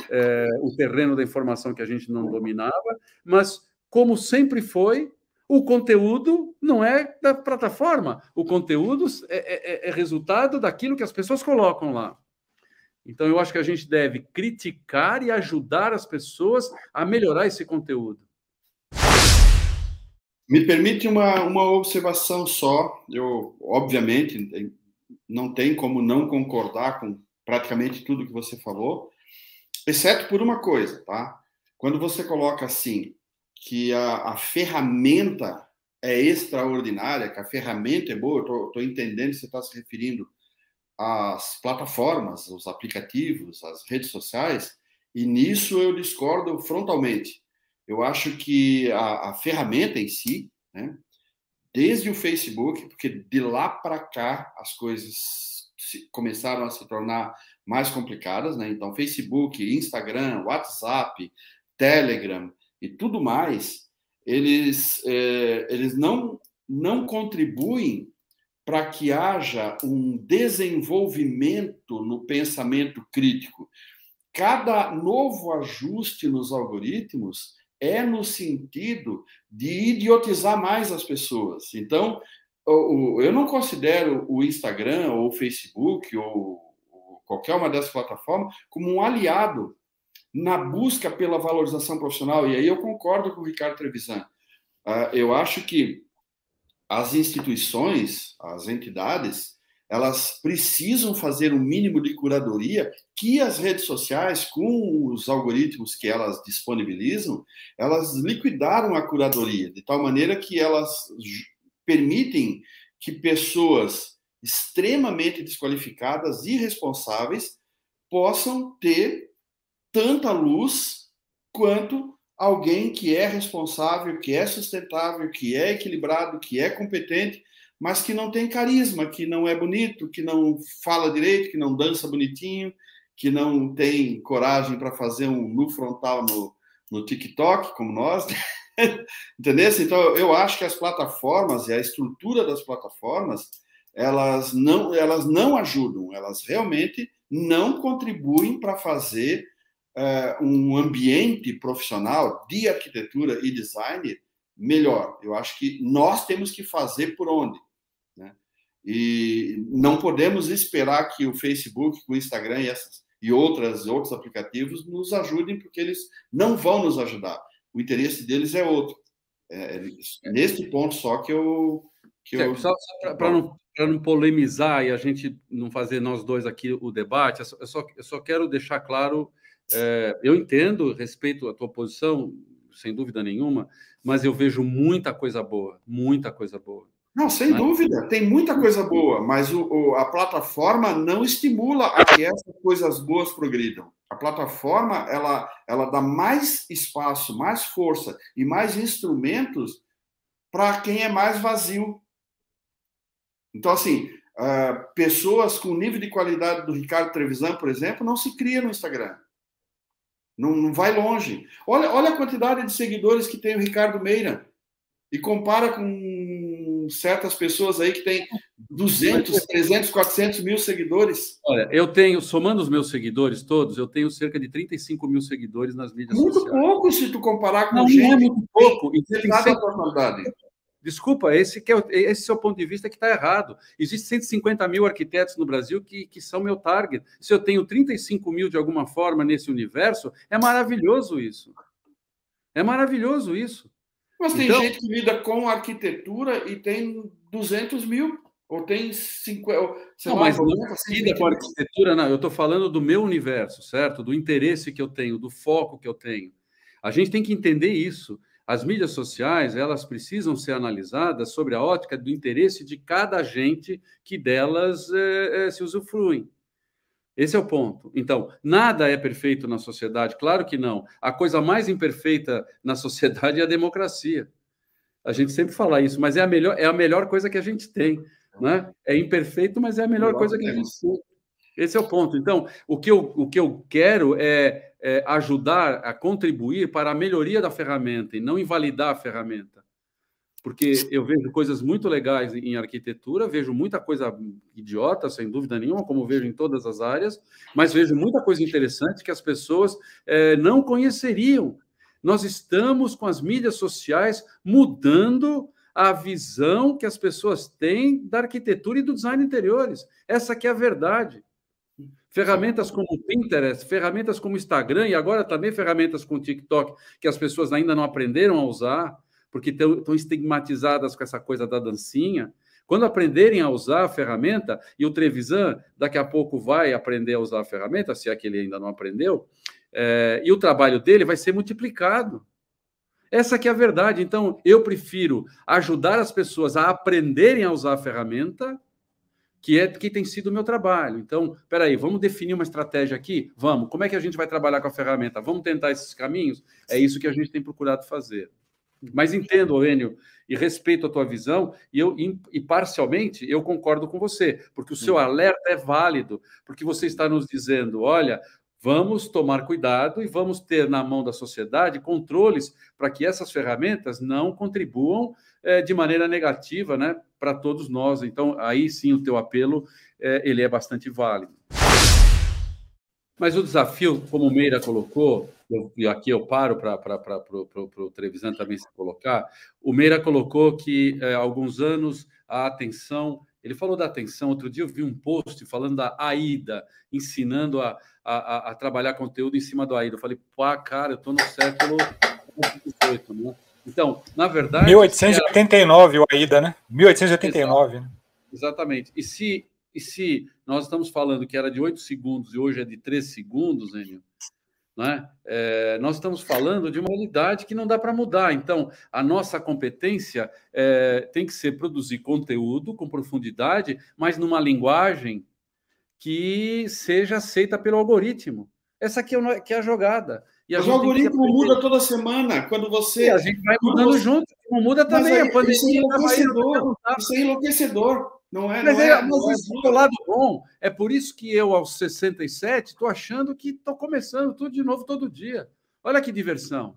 é, o terreno da informação que a gente não dominava, mas, como sempre foi, o conteúdo não é da plataforma, o conteúdo é, é, é resultado daquilo que as pessoas colocam lá. Então, eu acho que a gente deve criticar e ajudar as pessoas a melhorar esse conteúdo. Me permite uma, uma observação só. Eu, obviamente, não tem como não concordar com praticamente tudo que você falou, exceto por uma coisa, tá? Quando você coloca assim que a, a ferramenta é extraordinária, que a ferramenta é boa, eu estou entendendo que você está se referindo às plataformas, os aplicativos, as redes sociais, e nisso eu discordo frontalmente. Eu acho que a, a ferramenta em si, né, desde o Facebook, porque de lá para cá as coisas se, começaram a se tornar mais complicadas, né? Então, Facebook, Instagram, WhatsApp, Telegram e tudo mais, eles, é, eles não, não contribuem para que haja um desenvolvimento no pensamento crítico. Cada novo ajuste nos algoritmos é no sentido de idiotizar mais as pessoas. Então, eu não considero o Instagram ou o Facebook ou qualquer uma dessas plataformas como um aliado na busca pela valorização profissional. E aí eu concordo com o Ricardo Trevisan. Ah, eu acho que as instituições, as entidades, elas precisam fazer um mínimo de curadoria que as redes sociais, com os algoritmos que elas disponibilizam, elas liquidaram a curadoria, de tal maneira que elas permitem que pessoas extremamente desqualificadas, irresponsáveis, possam ter tanta luz quanto alguém que é responsável, que é sustentável, que é equilibrado, que é competente mas que não tem carisma, que não é bonito, que não fala direito, que não dança bonitinho, que não tem coragem para fazer um nu frontal no, no TikTok, como nós. Entendeu? Então, eu acho que as plataformas e a estrutura das plataformas, elas não, elas não ajudam, elas realmente não contribuem para fazer uh, um ambiente profissional de arquitetura e design melhor. Eu acho que nós temos que fazer por onde. E não podemos esperar que o Facebook, o Instagram e, essas, e outras, outros aplicativos nos ajudem, porque eles não vão nos ajudar. O interesse deles é outro. É, é neste ponto só que eu. Que eu... Só, só para não, não polemizar e a gente não fazer nós dois aqui o debate, eu só, eu só quero deixar claro. É, eu entendo, respeito a tua posição, sem dúvida nenhuma, mas eu vejo muita coisa boa, muita coisa boa. Não, sem né? dúvida, tem muita coisa boa, mas o, o, a plataforma não estimula a que essas coisas boas progridam. A plataforma ela, ela dá mais espaço, mais força e mais instrumentos para quem é mais vazio. Então, assim, uh, pessoas com nível de qualidade do Ricardo Trevisan, por exemplo, não se cria no Instagram. Não, não vai longe. Olha, olha a quantidade de seguidores que tem o Ricardo Meira. E compara com certas pessoas aí que tem 200, 300, 400 mil seguidores. Olha, eu tenho, somando os meus seguidores todos, eu tenho cerca de 35 mil seguidores nas mídias muito sociais. Muito pouco se tu comparar com não, gente. Não é muito pouco. E tem cada personalidade. Desculpa, esse, que é, esse seu ponto de vista que está errado. Existem 150 mil arquitetos no Brasil que, que são meu target. Se eu tenho 35 mil de alguma forma nesse universo, é maravilhoso isso. É maravilhoso isso. Mas tem então, gente que lida com arquitetura e tem 200 mil. Ou tem 50. Não, mas não lida com arquitetura, não. Eu estou falando do meu universo, certo? Do interesse que eu tenho, do foco que eu tenho. A gente tem que entender isso. As mídias sociais, elas precisam ser analisadas sobre a ótica do interesse de cada agente que delas é, é, se usufruem. Esse é o ponto. Então, nada é perfeito na sociedade, claro que não. A coisa mais imperfeita na sociedade é a democracia. A gente sempre fala isso, mas é a melhor, é a melhor coisa que a gente tem. Né? É imperfeito, mas é a melhor coisa que a gente tem. Esse é o ponto. Então, o que eu, o que eu quero é é, ajudar a contribuir para a melhoria da ferramenta e não invalidar a ferramenta. Porque eu vejo coisas muito legais em arquitetura, vejo muita coisa idiota, sem dúvida nenhuma, como vejo em todas as áreas, mas vejo muita coisa interessante que as pessoas é, não conheceriam. Nós estamos com as mídias sociais mudando a visão que as pessoas têm da arquitetura e do design interiores. Essa que é a verdade. Ferramentas como o Pinterest, ferramentas como o Instagram e agora também ferramentas com o TikTok, que as pessoas ainda não aprenderam a usar, porque estão estigmatizadas com essa coisa da dancinha. Quando aprenderem a usar a ferramenta, e o Trevisan daqui a pouco vai aprender a usar a ferramenta, se é que ele ainda não aprendeu, é, e o trabalho dele vai ser multiplicado. Essa que é a verdade. Então, eu prefiro ajudar as pessoas a aprenderem a usar a ferramenta que é que tem sido o meu trabalho. Então, peraí, vamos definir uma estratégia aqui? Vamos. Como é que a gente vai trabalhar com a ferramenta? Vamos tentar esses caminhos? É isso que a gente tem procurado fazer. Mas entendo, Enio, e respeito a tua visão, e eu e parcialmente eu concordo com você, porque o seu alerta é válido, porque você está nos dizendo, olha, vamos tomar cuidado e vamos ter na mão da sociedade controles para que essas ferramentas não contribuam é, de maneira negativa, né, para todos nós. Então, aí sim o teu apelo é, ele é bastante válido. Mas o desafio, como o Meira colocou, e aqui eu paro para o Trevisan também se colocar, o Meira colocou que há é, alguns anos a atenção, ele falou da atenção, outro dia eu vi um post falando da AIDA, ensinando a, a, a trabalhar conteúdo em cima do AIDA. Eu falei, pá, cara, eu estou no século 18, né? Então, na verdade. 1889 era... o AIDA, né? 1889. Né? Exatamente. E se, e se nós estamos falando que era de 8 segundos e hoje é de 3 segundos, Enio, né? É, nós estamos falando de uma unidade que não dá para mudar. Então, a nossa competência é, tem que ser produzir conteúdo com profundidade, mas numa linguagem que seja aceita pelo algoritmo. Essa aqui é, que é a jogada. E Mas o algoritmo muda toda semana. Quando você. E a gente vai mudando você... junto. Não muda também. Aí, a pandemia isso é enlouquecedor. Isso é enlouquecedor. Não é, mas não é, é, mas é, isso é o lado bom. É por isso que eu, aos 67, estou achando que estou começando tudo de novo todo dia. Olha que diversão.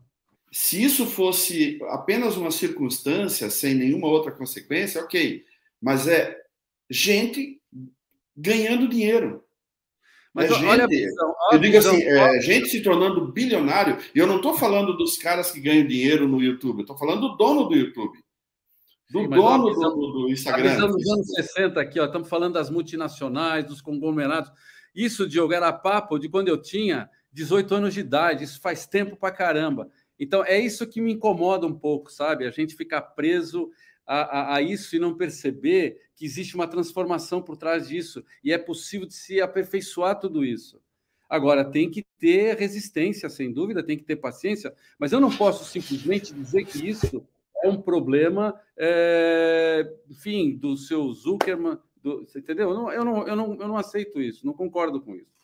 Se isso fosse apenas uma circunstância, sem nenhuma outra consequência, ok. Mas é gente ganhando dinheiro. Mas é olha gente, visão, eu digo assim, é, gente se tornando bilionário, e eu não estou falando dos caras que ganham dinheiro no YouTube, eu estou falando do dono do YouTube. Do Sim, dono visão, do, do, Instagram. Visão dos anos 60 aqui, ó, estamos falando das multinacionais, dos conglomerados. Isso, Diogo, era papo de quando eu tinha 18 anos de idade, isso faz tempo pra caramba. Então, é isso que me incomoda um pouco, sabe? A gente ficar preso a, a, a, isso e não perceber que existe uma transformação por trás disso e é possível de se aperfeiçoar tudo isso. Agora, tem que ter resistência, sem dúvida, tem que ter paciência, mas eu não posso simplesmente dizer que isso é um problema, é, enfim, do seu Zuckerman, do, entendeu? Eu não, eu, não, eu, não, eu não aceito isso, não concordo com isso.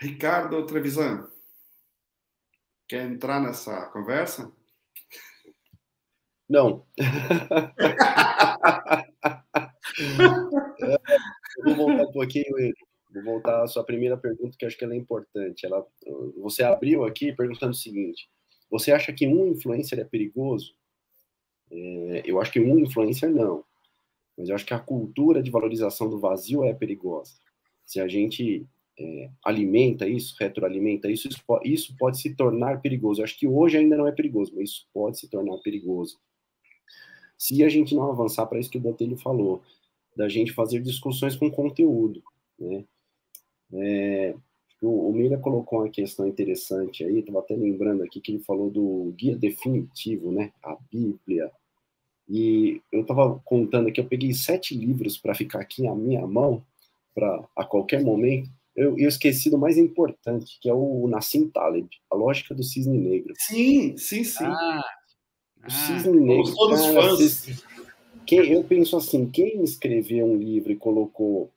Ricardo Trevisan, quer entrar nessa conversa? Não. vou voltar um pouquinho, ele. Vou voltar à sua primeira pergunta, que acho que ela é importante. Ela, você abriu aqui perguntando o seguinte: você acha que um influencer é perigoso? É, eu acho que um influencer não. Mas eu acho que a cultura de valorização do vazio é perigosa. Se a gente é, alimenta isso, retroalimenta isso, isso pode se tornar perigoso. Eu acho que hoje ainda não é perigoso, mas isso pode se tornar perigoso se a gente não avançar para isso que o Botelho falou, da gente fazer discussões com conteúdo, né? É, o, o Mira colocou uma questão interessante aí, estava até lembrando aqui que ele falou do guia definitivo, né? A Bíblia. E eu estava contando aqui, eu peguei sete livros para ficar aqui na minha mão, para a qualquer momento. Eu, eu, esqueci do mais importante, que é o Nassim Taleb, A Lógica do Cisne Negro. Sim, sim, sim. Ah, o Cisne Negro. Todos cara, fãs. Quem, eu penso assim, quem escreveu um livro e colocou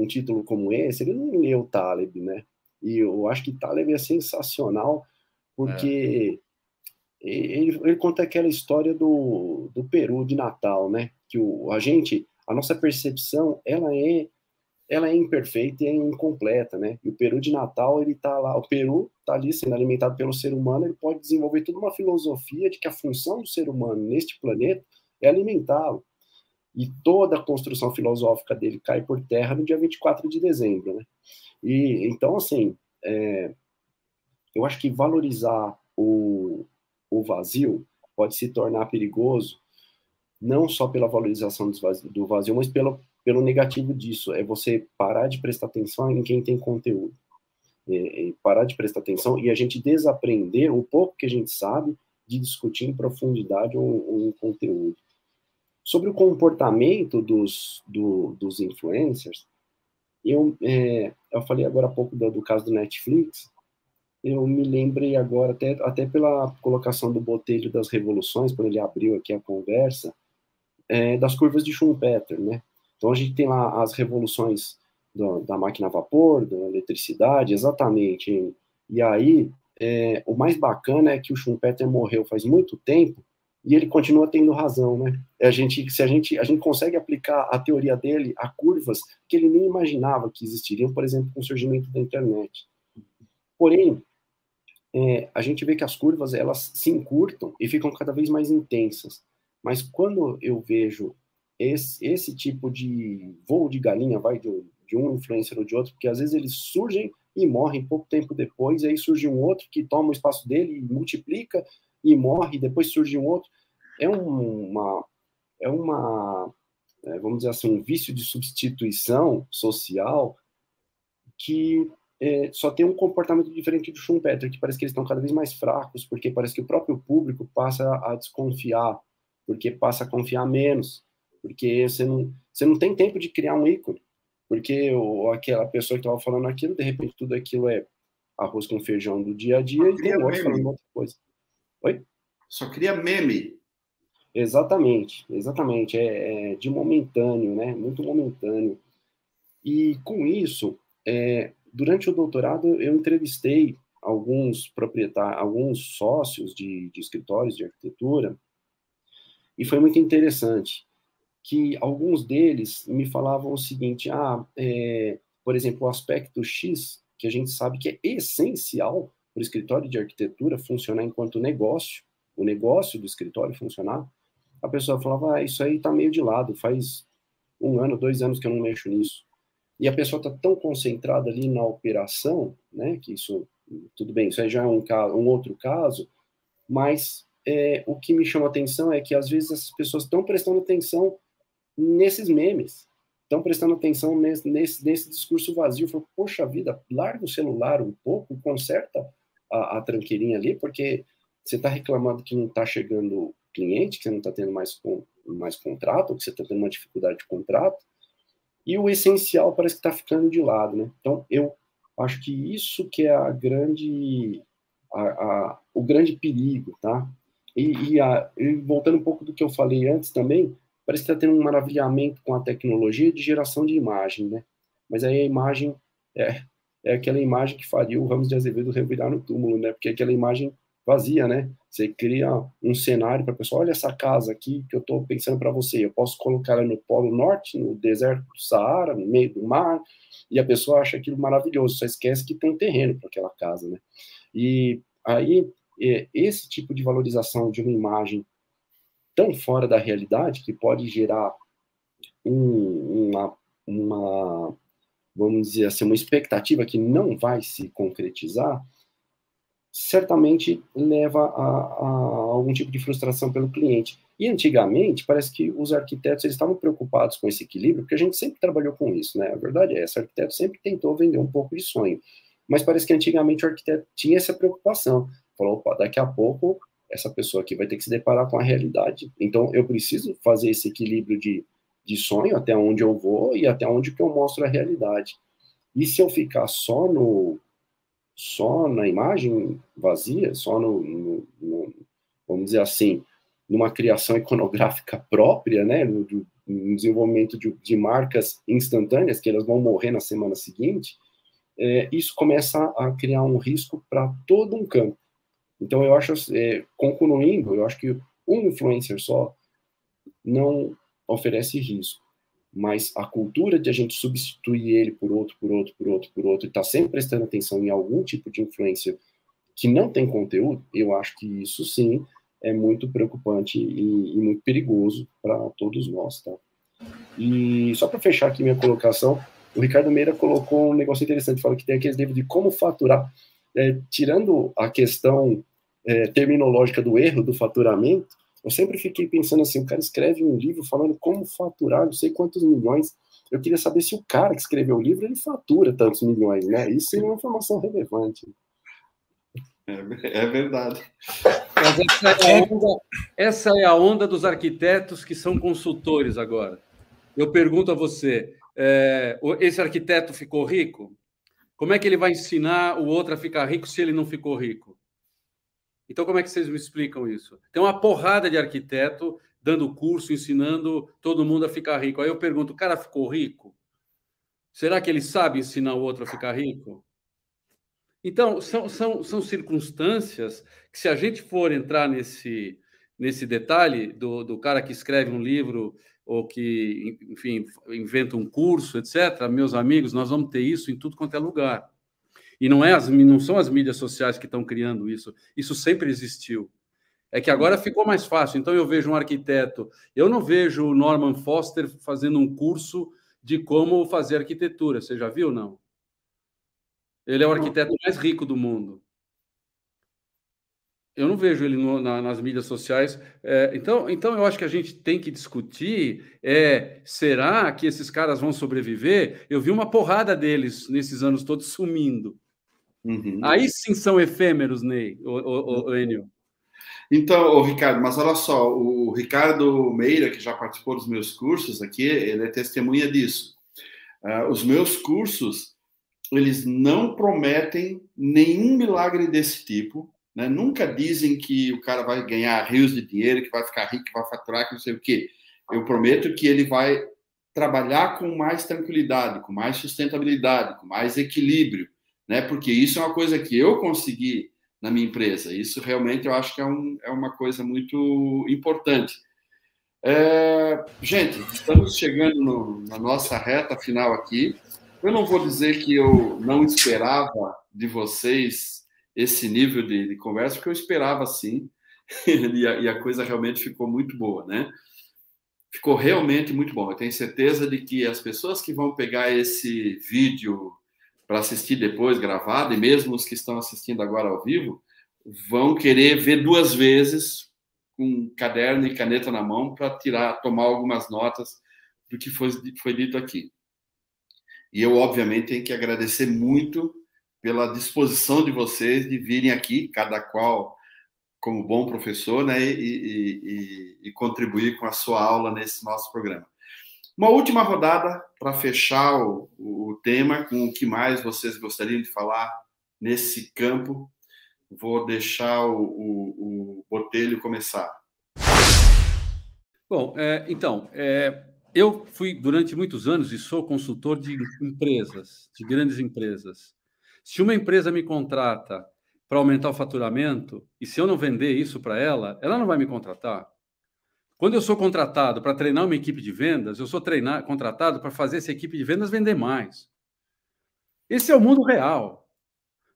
um título como esse, ele não leu Taleb, né? E eu acho que Taleb é sensacional, porque é. ele, ele, conta aquela história do, do Peru de Natal, né? Que o, a gente, a nossa percepção, ela é ela é imperfeita e é incompleta, né? E o peru de Natal, ele tá lá, o peru tá ali sendo alimentado pelo ser humano, ele pode desenvolver toda uma filosofia de que a função do ser humano neste planeta é alimentá-lo. E toda a construção filosófica dele cai por terra no dia 24 de dezembro, né? E então, assim, é, eu acho que valorizar o, o vazio pode se tornar perigoso, não só pela valorização do vazio, mas pelo, pelo negativo disso, é você parar de prestar atenção em quem tem conteúdo. É, é parar de prestar atenção e a gente desaprender o pouco que a gente sabe de discutir em profundidade um, um conteúdo. Sobre o comportamento dos, do, dos influencers, eu, é, eu falei agora há pouco do, do, caso do Netflix, eu me lembrei agora, até, até pela colocação do Botelho das Revoluções, quando ele abriu aqui a conversa, é, das curvas de Schumpeter, né? Então a gente tem lá as revoluções do, da máquina a vapor, da eletricidade, exatamente. E aí é, o mais bacana é que o Schumpeter morreu faz muito tempo e ele continua tendo razão, né? A gente, se a gente, a gente consegue aplicar a teoria dele a curvas que ele nem imaginava que existiriam, por exemplo, com o surgimento da internet. Porém, é, a gente vê que as curvas elas se encurtam e ficam cada vez mais intensas. Mas quando eu vejo esse, esse tipo de voo de galinha vai de, de um influencer ou de outro, porque às vezes eles surgem e morrem pouco tempo depois, e aí surge um outro que toma o espaço dele e multiplica e morre, depois surge um outro. É uma, é uma é, vamos dizer assim, um vício de substituição social que é, só tem um comportamento diferente do Schumpeter, que parece que eles estão cada vez mais fracos, porque parece que o próprio público passa a desconfiar, porque passa a confiar menos porque você não, você não tem tempo de criar um ícone, porque o, aquela pessoa que estava falando aquilo, de repente tudo aquilo é arroz com feijão do dia a dia e tem outro falando outra coisa. Oi? Só cria meme. Exatamente, exatamente. É, é, de momentâneo, né? Muito momentâneo. E com isso, é, durante o doutorado, eu entrevistei alguns proprietários, alguns sócios de, de escritórios de arquitetura, e foi muito interessante que alguns deles me falavam o seguinte: ah, é, por exemplo, o aspecto X, que a gente sabe que é essencial para o escritório de arquitetura funcionar enquanto negócio, o negócio do escritório funcionar, a pessoa falava: ah, isso aí está meio de lado, faz um ano, dois anos que eu não mexo nisso. e a pessoa está tão concentrada ali na operação, né, que isso, tudo bem, isso aí já é um, caso, um outro caso, mas é, o que me chama atenção é que às vezes as pessoas estão prestando atenção nesses memes, estão prestando atenção nesse, nesse, discurso vazio. Falo, Poxa vida, larga o celular um pouco, conserta a, a tranqueirinha ali, porque você está reclamando que não está chegando cliente, que você não está tendo mais, mais contrato, que você está tendo uma dificuldade de contrato, e o essencial parece que está ficando de lado, né? Então, eu acho que isso que é a grande, a, a o grande perigo, tá? E, e, a, e, voltando um pouco do que eu falei antes também, parece que está tendo um maravilhamento com a tecnologia de geração de imagem, né? Mas aí a imagem é, é aquela imagem que faria o Ramos de Azevedo revirar no túmulo, né? Porque aquela imagem vazia, né? Você cria um cenário para a pessoa, olha essa casa aqui que eu estou pensando para você, eu posso colocar ela no Polo Norte, no deserto do Saara, no meio do mar, e a pessoa acha aquilo maravilhoso, só esquece que tem um terreno para aquela casa, né? E aí, é, esse tipo de valorização de uma imagem tão fora da realidade, que pode gerar um, uma, uma, vamos dizer assim, uma expectativa que não vai se concretizar, certamente leva a, a, algum tipo de frustração pelo cliente. E antigamente, parece que os arquitetos eles estavam preocupados com esse equilíbrio, porque a gente sempre trabalhou com isso, né? A verdade é essa, o arquiteto sempre tentou vender um pouco de sonho. Mas parece que antigamente o arquiteto tinha essa preocupação. Falou, opa, daqui a pouco essa pessoa aqui vai ter que se deparar com a realidade. Então, eu preciso fazer esse equilíbrio de, de sonho, até onde eu vou e até onde que eu mostro a realidade. E se eu ficar só no, só na imagem vazia, só no, no, no vamos dizer assim, numa criação iconográfica própria, né, no, no desenvolvimento de, de, marcas instantâneas, que elas vão morrer na semana seguinte, é, isso começa a criar um risco para todo um campo. Então, eu acho, é, concluindo, eu acho que um influencer só não oferece risco mas a cultura de a gente substituir ele por outro, por outro, por outro, por outro, e estar tá sempre prestando atenção em algum tipo de influência que não tem conteúdo, eu acho que isso sim é muito preocupante e, e muito perigoso para todos nós, tá? E só para fechar aqui minha colocação, o Ricardo Meira colocou um negócio interessante, fala que tem aqueles livros de como faturar, é, tirando a questão é, terminológica do erro do faturamento, eu sempre fiquei pensando assim, o cara escreve um livro falando como faturar não sei quantos milhões. Eu queria saber se o cara que escreveu o livro, ele fatura tantos milhões, né? Isso é uma informação relevante. É, é verdade. Mas essa é, onda, essa é, a onda, dos arquitetos que são consultores agora. Eu pergunto a você: é, esse arquiteto ficou rico? Como é que ele vai ensinar o outro a ficar rico se ele não ficou rico? Então, como é que vocês me explicam isso? Tem uma porrada de arquiteto dando curso, ensinando todo mundo a ficar rico. Aí eu pergunto: o cara ficou rico? Será que ele sabe ensinar o outro a ficar rico? Então, são, são, são circunstâncias que, se a gente for entrar nesse, nesse detalhe do, do cara que escreve um livro ou que, enfim, inventa um curso, etc., meus amigos, nós vamos ter isso em tudo quanto é lugar. E não, é as, não são as mídias sociais que estão criando isso. Isso sempre existiu. É que agora ficou mais fácil. Então eu vejo um arquiteto, eu não vejo o Norman Foster fazendo um curso de como fazer arquitetura. Você já viu, não? Ele é o arquiteto mais rico do mundo. Eu não vejo ele no, na, nas mídias sociais. É, então, então, eu acho que a gente tem que discutir: é, será que esses caras vão sobreviver? Eu vi uma porrada deles nesses anos todos sumindo. Uhum. Aí sim são efêmeros, Ney, o, o, o Enio. Então, o Ricardo, mas olha só, o Ricardo Meira, que já participou dos meus cursos aqui, ele é testemunha disso. Uh, os meus cursos, eles não prometem nenhum milagre desse tipo, né? nunca dizem que o cara vai ganhar rios de dinheiro, que vai ficar rico, que vai faturar, que não sei o quê. Eu prometo que ele vai trabalhar com mais tranquilidade, com mais sustentabilidade, com mais equilíbrio, né? Porque isso é uma coisa que eu consegui na minha empresa. Isso realmente eu acho que é, um, é uma coisa muito importante. É, gente, estamos chegando no, na nossa reta final aqui. Eu não vou dizer que eu não esperava de vocês esse nível de, de conversa, porque eu esperava sim, e, a, e a coisa realmente ficou muito boa, né? ficou realmente muito bom. Eu tenho certeza de que as pessoas que vão pegar esse vídeo para assistir depois gravado, e mesmo os que estão assistindo agora ao vivo, vão querer ver duas vezes com caderno e caneta na mão para tirar, tomar algumas notas do que foi, foi dito aqui. E eu, obviamente, tenho que agradecer muito pela disposição de vocês de virem aqui, cada qual como bom professor, né, e, e, e, e contribuir com a sua aula nesse nosso programa. Uma última rodada para fechar o, o, tema com o que mais vocês gostariam de falar nesse campo. Vou deixar o, o, o Botelho começar. Bom, é, então, é, eu fui durante muitos anos e sou consultor de empresas, de grandes empresas. Se uma empresa me contrata para aumentar o faturamento, e se eu não vender isso para ela, ela não vai me contratar. Quando eu sou contratado para treinar uma equipe de vendas, eu sou treinar, contratado para fazer essa equipe de vendas vender mais. Esse é o mundo real.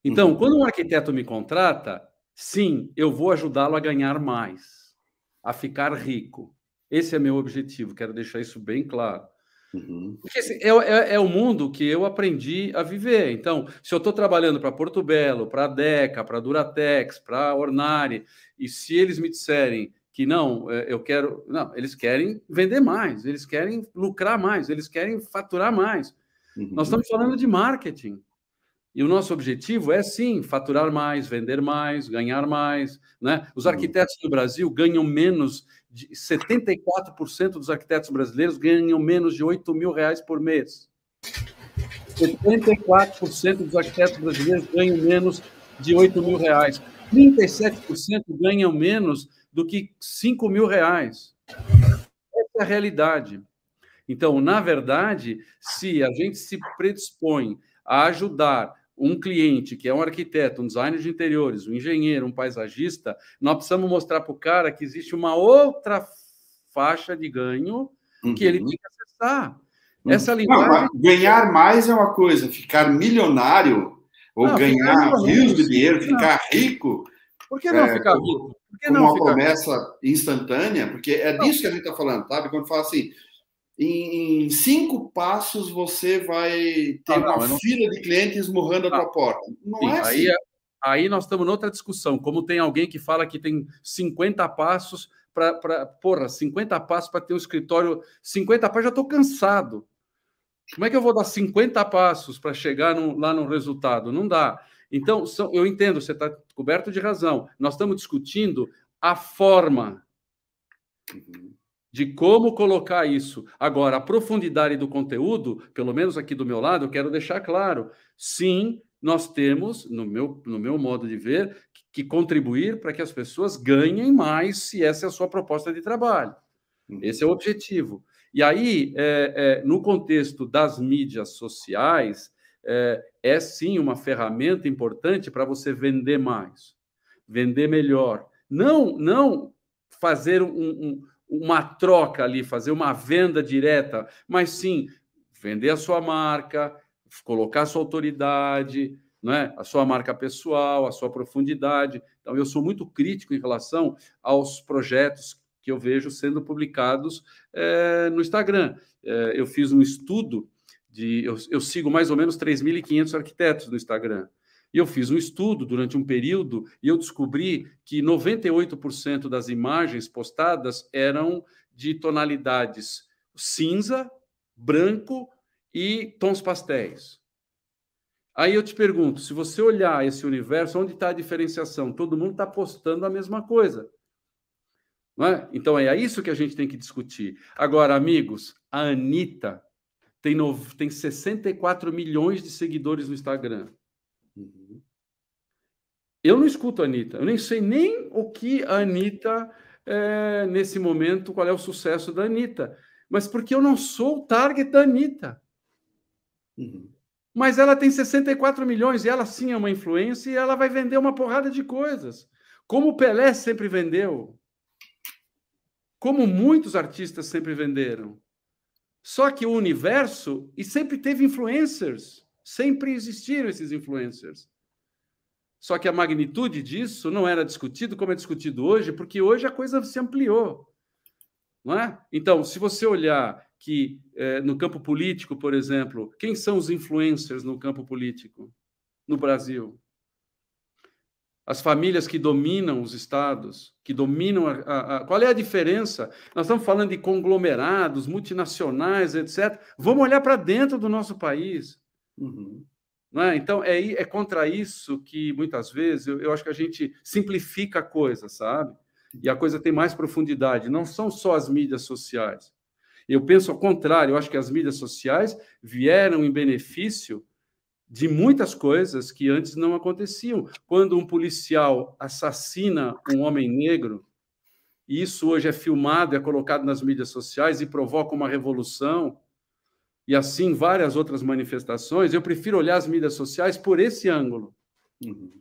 Então, uhum. quando um arquiteto me contrata, sim, eu vou ajudá-lo a ganhar mais, a ficar rico. Esse é meu objetivo, quero deixar isso bem claro. Uhum. Porque é, é, é, o mundo que eu aprendi a viver. Então, se eu estou trabalhando para Porto Belo, para a Deca, para a Duratex, para a Ornari, e se eles me disserem que não, é, eu quero. Não, eles querem vender mais, eles querem lucrar mais, eles querem faturar mais. Uhum. Nós estamos falando de marketing. E o nosso objetivo é sim faturar mais, vender mais, ganhar mais. Né? Os uhum. arquitetos do Brasil ganham menos de 74% dos arquitetos brasileiros ganham menos de 8 mil reais por mês. 74% dos arquitetos brasileiros ganham menos de 8 mil reais. 37% ganham menos do que 5 mil reais. Essa é a realidade. Então, na verdade, se a gente se predispõe a ajudar um cliente que é um arquiteto, um designer de interiores, um engenheiro, um paisagista, nós precisamos mostrar para o cara que existe uma outra faixa de ganho uhum. que ele uhum. tem que acessar. Uhum. Essa linguagem. Não, ganhar mais é uma coisa, ficar milionário ou não, ganhar rios de dinheiro, ficar rico. Por que não é, ficar rico? Por que não uma promessa rico? instantânea, porque é disso que a gente está falando, sabe? Quando fala assim, em, cinco passos você vai ter ah, não, uma não... fila de clientes morrendo ah, a tua porta. Não sim, é assim. Aí, aí nós estamos noutra discussão. Como tem alguém que fala que tem 50 passos para. Porra, 50 passos para ter um escritório. 50 passos, já estou cansado. Como é que eu vou dar 50 passos para chegar no, lá no resultado? Não dá. Então, são, eu entendo, você está coberto de razão. Nós estamos discutindo a forma. De como colocar isso. Agora, a profundidade do conteúdo, pelo menos aqui do meu lado, eu quero deixar claro. Sim, nós temos, no meu, no meu modo de ver, que, que contribuir para que as pessoas ganhem mais se essa é a sua proposta de trabalho. Esse é o objetivo. E aí, é, é, no contexto das mídias sociais, é, é sim uma ferramenta importante para você vender mais, vender melhor. Não, não fazer um, um uma troca ali, fazer uma venda direta, mas sim vender a sua marca, colocar a sua autoridade, é a sua marca pessoal, a sua profundidade. Então, eu sou muito crítico em relação aos projetos que eu vejo sendo publicados é, no Instagram. É, eu fiz um estudo de. Eu, eu sigo mais ou menos 3.500 arquitetos no Instagram. E eu fiz um estudo durante um período e eu descobri que 98% das imagens postadas eram de tonalidades cinza, branco e tons pastéis. Aí eu te pergunto, se você olhar esse universo, onde está a diferenciação? Todo mundo está postando a mesma coisa. É? Então é isso que a gente tem que discutir. Agora, amigos, a Anitta tem, no, tem 64 milhões de seguidores no Instagram. Uhum. Eu não escuto a Anitta, eu nem sei nem o que a Anitta, é, nesse momento, qual é o sucesso da Anitta, mas porque eu não sou o target da Anitta. Uhum. Mas ela tem 64 milhões e ela sim é uma influência e ela vai vender uma porrada de coisas. Como o Pelé sempre vendeu. Como muitos artistas sempre venderam. Só que o universo e sempre teve influencers. Sempre existiram esses influencers. Só que a magnitude disso não era discutido como é discutido hoje, porque hoje a coisa se ampliou. Não é? Então, se você olhar que é, no campo político, por exemplo, quem são os influencers no campo político no Brasil? As famílias que dominam os estados, que dominam a, a, a, Qual é a diferença? Nós estamos falando de conglomerados, multinacionais, etc. Vamos olhar para dentro do nosso país. Uhum. Não é? Então, é, é contra isso que, muitas vezes, eu, eu acho que a gente simplifica a coisa, sabe? E a coisa tem mais profundidade. Não são só as mídias sociais. Eu penso ao contrário, eu acho que as mídias sociais vieram em benefício de muitas coisas que antes não aconteciam. Quando um policial assassina um homem negro, e isso hoje é filmado, é colocado nas mídias sociais e provoca uma revolução, e assim várias outras manifestações, eu prefiro olhar as mídias sociais por esse ângulo, uhum.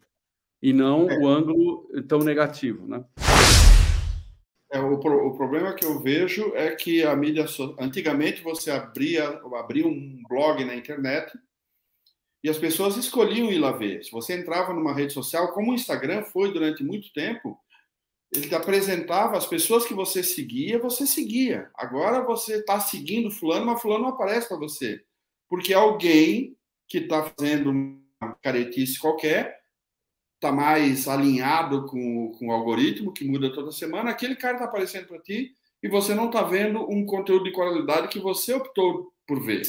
e não é. o ângulo tão negativo, né? É, o, o, problema que eu vejo é que a mídia. Antigamente você abria, abria um blog na internet e as pessoas escolhiam ir lá ver. Se você entrava numa rede social, como o Instagram foi durante muito tempo, ele apresentava as pessoas que você seguia, você seguia. Agora você está seguindo fulano, mas fulano não aparece para você. Porque alguém que está fazendo uma caretice qualquer está mais alinhado com, com o algoritmo, que muda toda semana, aquele cara está aparecendo para ti e você não está vendo um conteúdo de qualidade que você optou por ver.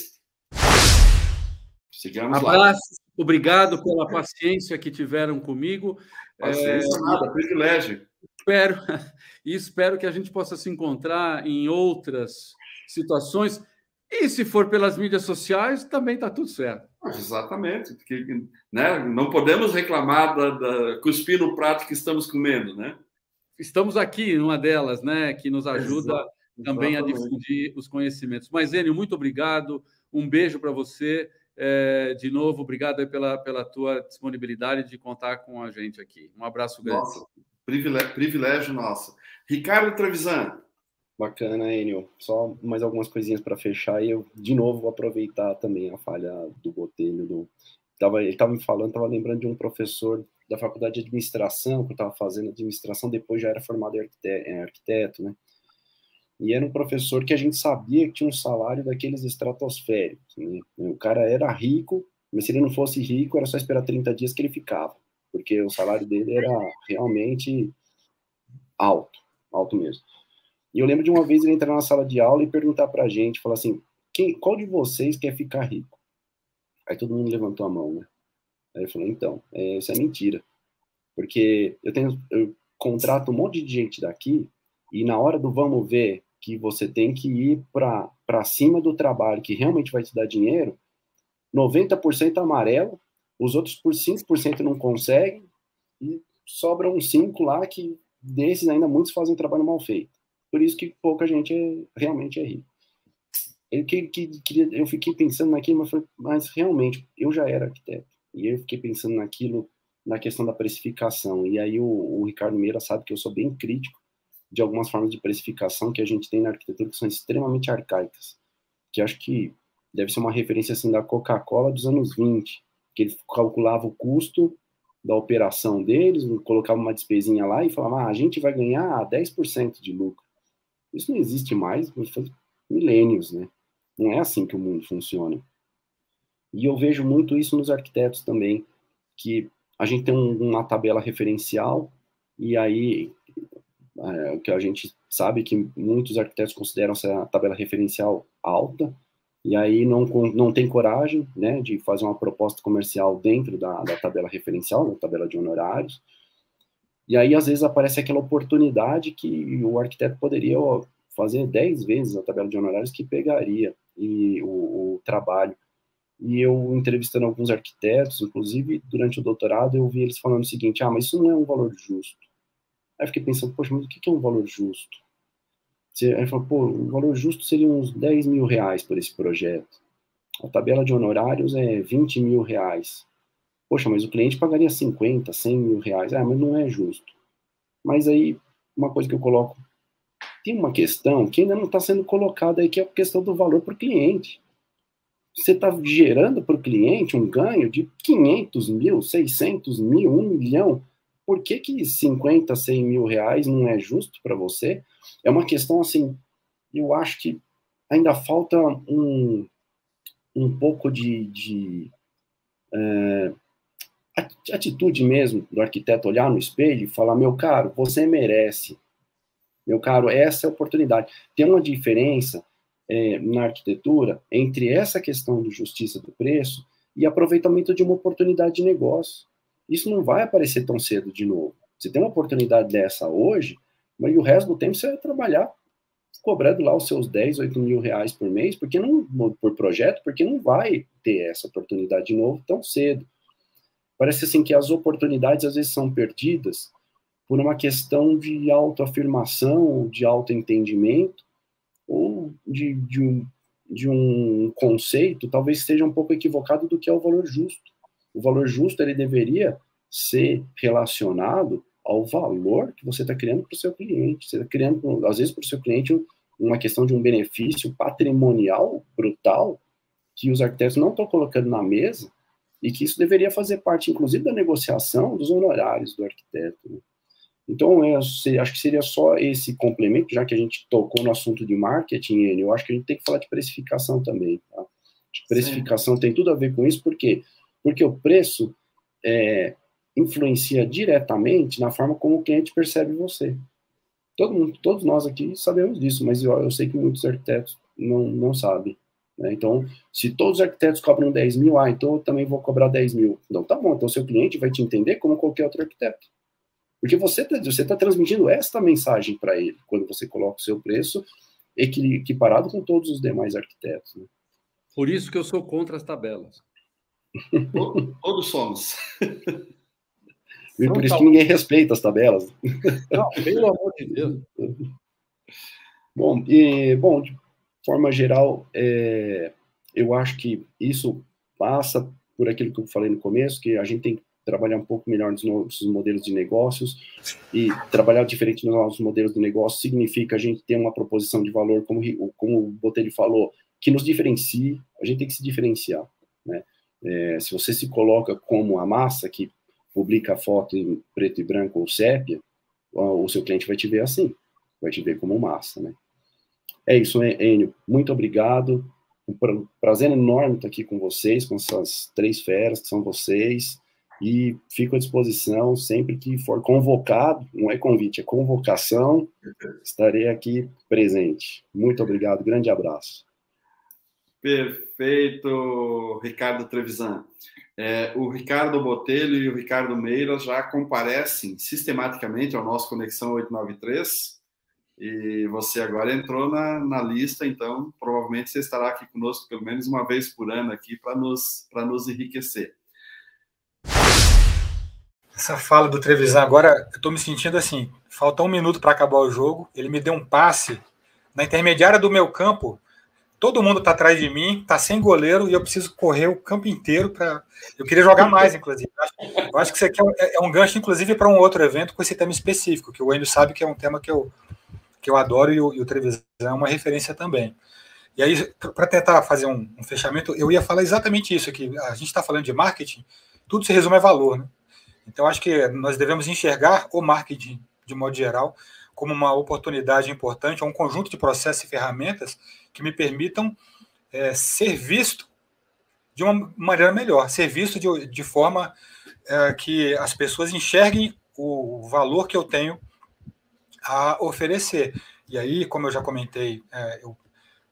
Sigamos Abraço, lá. obrigado pela paciência que tiveram comigo. Paciência é, nada, privilégio. Espero, e espero que a gente possa se encontrar em outras situações. E se for pelas mídias sociais, também está tudo certo. Exatamente. Que, né? Não podemos reclamar da, da cuspir no prato que estamos comendo, né? Estamos aqui numa delas, né? Que nos ajuda Exato. também a difundir os conhecimentos. Mas, Enio, muito obrigado. Um beijo para você. É, de novo, obrigado pela, pela tua disponibilidade de contar com a gente aqui. Um abraço grande. Nossa, privilégio, privilégio nosso. Ricardo Trevisan, Bacana, Enio. Só mais algumas coisinhas para fechar e eu, de novo, vou aproveitar também a falha do Botelho. Do... Tava, ele estava me falando, estava lembrando de um professor da faculdade de administração, que eu estava fazendo administração, depois já era formado em arquiteto, em arquiteto, né? E era um professor que a gente sabia que tinha um salário daqueles estratosféricos. Né? O cara era rico, mas se ele não fosse rico, era só esperar 30 dias que ele ficava, porque o salário dele era realmente alto, alto mesmo. E eu lembro de uma vez ele entrar na sala de aula e perguntar para a gente, falar assim, quem, qual de vocês quer ficar rico? Aí todo mundo levantou a mão, né? Aí eu falei, então, é, isso é mentira. Porque eu tenho, eu contrato um monte de gente daqui e na hora do vamos ver que você tem que ir para cima do trabalho que realmente vai te dar dinheiro, 90% amarelo, os outros por 5% não conseguem e sobram uns 5 lá que desses ainda muitos fazem trabalho mal feito. Por isso que pouca gente é, realmente é rico. Eu, que, que, eu fiquei pensando naquilo, mas, mas realmente, eu já era arquiteto. E eu fiquei pensando naquilo, na questão da precificação. E aí o, o Ricardo Meira sabe que eu sou bem crítico de algumas formas de precificação que a gente tem na arquitetura que são extremamente arcaicas. Que acho que deve ser uma referência assim da Coca-Cola dos anos 20, que ele calculava o custo da operação deles, colocava uma despesinha lá e falava, ah, a gente vai ganhar 10% de lucro. Isso não existe mais, faz milênios, né? Não é assim que o mundo funciona. E eu vejo muito isso nos arquitetos também, que a gente tem um, uma tabela referencial e aí o que a gente sabe que muitos arquitetos consideram essa tabela referencial alta e aí não, não tem coragem né, de fazer uma proposta comercial dentro da, da tabela referencial, da tabela de honorários, e aí, às vezes, aparece aquela oportunidade que o arquiteto poderia fazer 10 vezes a tabela de honorários que pegaria e o, o, trabalho. E eu, entrevistando alguns arquitetos, inclusive durante o doutorado, eu vi eles falando o seguinte: ah, mas isso não é um valor justo. Aí fiquei pensando, poxa, mas o que é um valor justo? Aí falou, pô, o valor justo seria uns 10 mil reais por esse projeto. A tabela de honorários é 20 mil reais. Poxa, mas o cliente pagaria 50, 100 mil reais. Ah, mas não é justo. Mas aí, uma coisa que eu coloco, tem uma questão que ainda não está sendo colocada aí, que é a questão do valor para o cliente. Você está gerando para o cliente um ganho de 500 mil, 600 mil, 1 milhão. Por que, que 50, 100 mil reais não é justo para você? É uma questão, assim, eu acho que ainda falta um, um pouco de, de é, atitude mesmo do arquiteto olhar no espelho e falar: meu caro, você merece. Meu caro, essa é a oportunidade. Tem uma diferença é, na arquitetura entre essa questão de justiça do preço e aproveitamento de uma oportunidade de negócio. Isso não vai aparecer tão cedo de novo. Você tem uma oportunidade dessa hoje, mas o resto do tempo você vai trabalhar cobrando lá os seus 10, 8 mil reais por mês, porque não, por projeto, porque não vai ter essa oportunidade de novo tão cedo. Parece assim que as oportunidades às vezes são perdidas por uma questão de autoafirmação, de autoentendimento, ou de, de, um, de um conceito, talvez esteja um pouco equivocado do que é o valor justo. O valor justo ele deveria ser relacionado ao valor que você está criando para o seu cliente. Você está criando, às vezes, para o seu cliente uma questão de um benefício patrimonial brutal que os arquitetos não estão colocando na mesa e que isso deveria fazer parte, inclusive, da negociação dos honorários do arquiteto. Né? Então, eu acho que seria só esse complemento, já que a gente tocou no assunto de marketing, eu acho que a gente tem que falar de precificação também. Tá? Precificação Sim. tem tudo a ver com isso, por quê? Porque o preço é, influencia diretamente na forma como o cliente percebe você. Todo mundo, todos nós aqui sabemos disso, mas eu, eu sei que muitos arquitetos não, não sabem. Né? Então, se todos os arquitetos cobram 10 mil, ah, então eu também vou cobrar 10 mil. Então, tá bom, então seu cliente vai te entender como qualquer outro arquiteto. Porque você está você tá transmitindo esta mensagem para ele, quando você coloca o seu preço equiparado com todos os demais arquitetos. Né? Por isso que eu sou contra as tabelas. Todos somos. E por isso que ninguém respeita as tabelas. Não, pelo amor de Deus. Bom, e, bom, de forma geral, é, eu acho que isso passa por aquilo que eu falei no começo, que a gente tem que trabalhar um pouco melhor nos nossos modelos de negócios e trabalhar diferente nos nossos modelos de negócio significa a gente ter uma proposição de valor, como, como o Botelho falou, que nos diferencie, a gente tem que se diferenciar, né? É, se você se coloca como a massa que publica foto em preto e branco ou sépia, o seu cliente vai te ver assim, vai te ver como massa, né? É isso, Enio. Muito obrigado. Um prazer enorme estar aqui com vocês, com essas três feras que são vocês. E fico à disposição sempre que for convocado, não é convite, é convocação, estarei aqui presente. Muito obrigado, grande abraço. Perfeito, Ricardo Trevisan. É, o Ricardo Botelho e o Ricardo Meira já comparecem sistematicamente ao nosso Conexão 893 e você agora entrou na, na lista, então provavelmente você estará aqui conosco pelo menos uma vez por ano aqui para nos, nos enriquecer. Essa fala do Trevisan agora, eu estou me sentindo assim, falta um minuto para acabar o jogo, ele me deu um passe na intermediária do meu campo, todo mundo está atrás de mim, está sem goleiro e eu preciso correr o campo inteiro para. Eu queria jogar mais, inclusive. Eu acho que isso aqui é, é um gancho, inclusive, para um outro evento com esse tema específico, que o Enio sabe que é um tema que eu, que eu adoro e o, e o Trevisan é uma referência também. E aí, para tentar fazer um, um, fechamento, eu ia falar exatamente isso aqui. A gente está falando de marketing, tudo se resume a valor, né? Então, acho que nós devemos enxergar o marketing de modo geral como uma oportunidade importante, um conjunto de processos e ferramentas que me permitam é, ser visto de uma maneira melhor, ser visto de, de forma é, que as pessoas enxerguem o valor que eu tenho a oferecer. E aí, como eu já comentei, é, eu,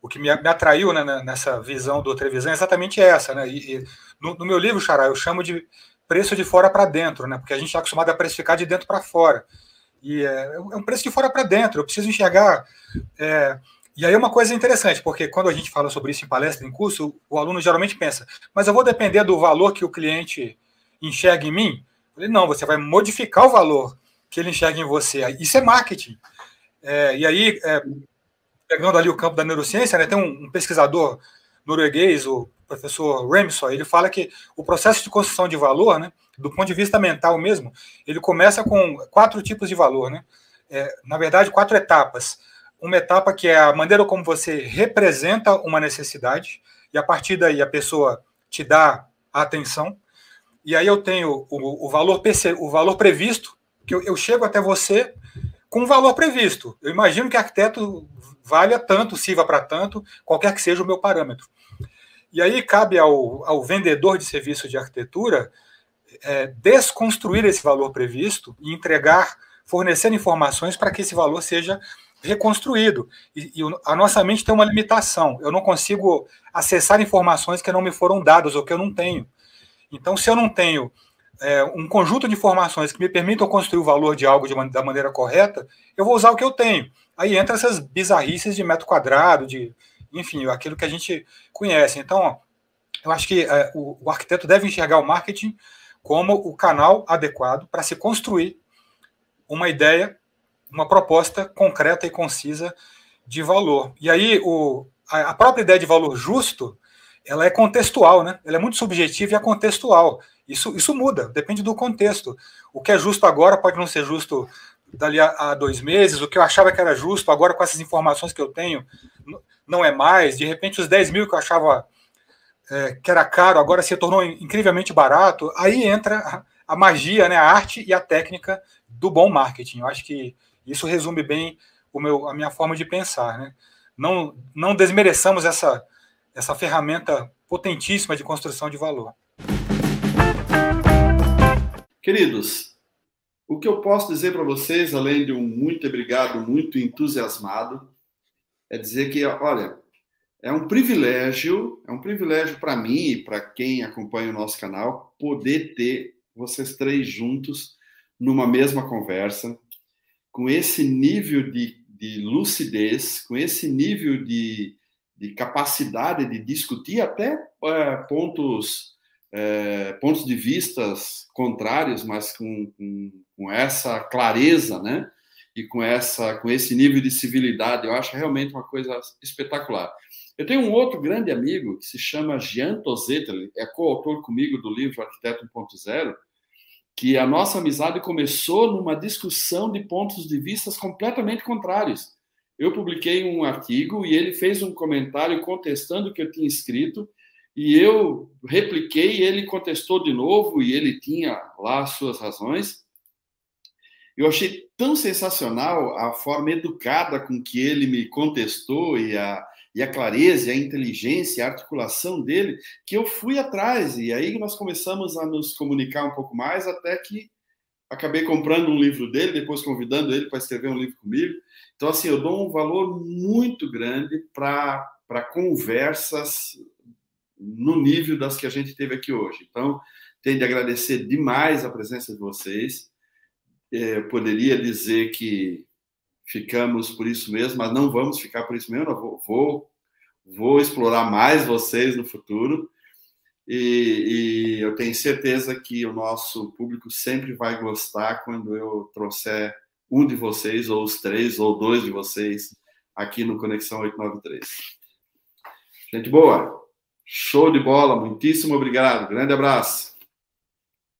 o que me, me atraiu né, nessa visão do Trevisan é exatamente essa. Né? E, e no, no, meu livro, Xará, eu chamo de preço de fora para dentro, né? porque a gente está acostumado a precificar de dentro para fora. E é, é, um preço de fora para dentro. Eu preciso enxergar. É, e aí é uma coisa interessante, porque quando a gente fala sobre isso em palestra, em curso, o aluno geralmente pensa, mas eu vou depender do valor que o cliente enxerga em mim? Falei, não, você vai modificar o valor que ele enxerga em você. Isso é marketing. É, e aí, é, pegando ali o campo da neurociência, né, tem um, um pesquisador norueguês, o professor Ramsay, ele fala que o processo de construção de valor, né, do ponto de vista mental mesmo, ele começa com quatro tipos de valor, né? É, na verdade, quatro etapas. Uma etapa que é a maneira como você representa uma necessidade, e a partir daí a pessoa te dá a atenção. E aí eu tenho o, o valor, o valor previsto, que eu, eu chego até você com valor previsto. Eu imagino que arquiteto valha tanto, sirva para tanto, qualquer que seja o meu parâmetro. E aí cabe ao, ao vendedor de serviço de arquitetura é, desconstruir esse valor previsto e entregar, fornecer informações para que esse valor seja reconstruído. E, e, a nossa mente tem uma limitação. Eu não consigo acessar informações que não me foram dadas ou que eu não tenho. Então, se eu não tenho é, um conjunto de informações que me permitam construir o valor de algo de, da maneira correta, eu vou usar o que eu tenho. Aí entra essas bizarrices de metro quadrado, de enfim, aquilo que a gente conhece. Então, eu acho que é, o, o arquiteto deve enxergar o marketing como o canal adequado para se construir uma ideia, uma proposta concreta e concisa de valor. E aí, o, a própria ideia de valor justo, ela é contextual, né? Ela é muito subjetiva e é contextual. Isso, isso muda, depende do contexto. O que é justo agora pode não ser justo dali a, a, dois meses. O que eu achava que era justo, agora com essas informações que eu tenho, não é mais. De repente, os 10 mil que eu achava é, que era caro, agora se tornou incrivelmente barato. Aí entra a, a magia, né, a arte e a técnica do bom marketing. Eu acho que isso resume bem o meu, a minha forma de pensar. Né? Não, não desmereçamos essa, essa ferramenta potentíssima de construção de valor. Queridos, o que eu posso dizer para vocês, além de um muito obrigado, muito entusiasmado, é dizer que, olha, é um privilégio, é um privilégio para mim e para quem acompanha o nosso canal poder ter vocês três juntos numa mesma conversa, com esse nível de, de lucidez, com esse nível de, de capacidade de discutir até é, pontos é, pontos de vistas contrários, mas com, com, com, essa clareza, né? E com essa, com esse nível de civilidade, eu acho realmente uma coisa espetacular. Eu tenho um outro grande amigo que se chama Jean Tozetti, ele é coautor comigo do livro Arquiteto 1.0, que a nossa amizade começou numa discussão de pontos de vistas completamente contrários. Eu publiquei um artigo e ele fez um comentário contestando o que eu tinha escrito, e eu repliquei, ele contestou de novo e ele tinha lá as suas razões. Eu achei tão sensacional a forma educada com que ele me contestou e a, e a clareza, a inteligência, a articulação dele, que eu fui atrás. E aí nós começamos a nos comunicar um pouco mais, até que acabei comprando um livro dele, depois convidando ele para escrever um livro comigo. Então, assim, eu dou um valor muito grande para conversas no nível das que a gente teve aqui hoje. Então, tenho de agradecer demais a presença de vocês. É, poderia dizer que ficamos por isso mesmo, mas não vamos ficar por isso mesmo. Vou, vou, vou, explorar mais vocês no futuro. E, e, eu tenho certeza que o nosso público sempre vai gostar quando eu trouxer um de vocês, ou os três, ou dois de vocês aqui no Conexão 893. Gente boa! Show de bola, muitíssimo obrigado. Grande abraço.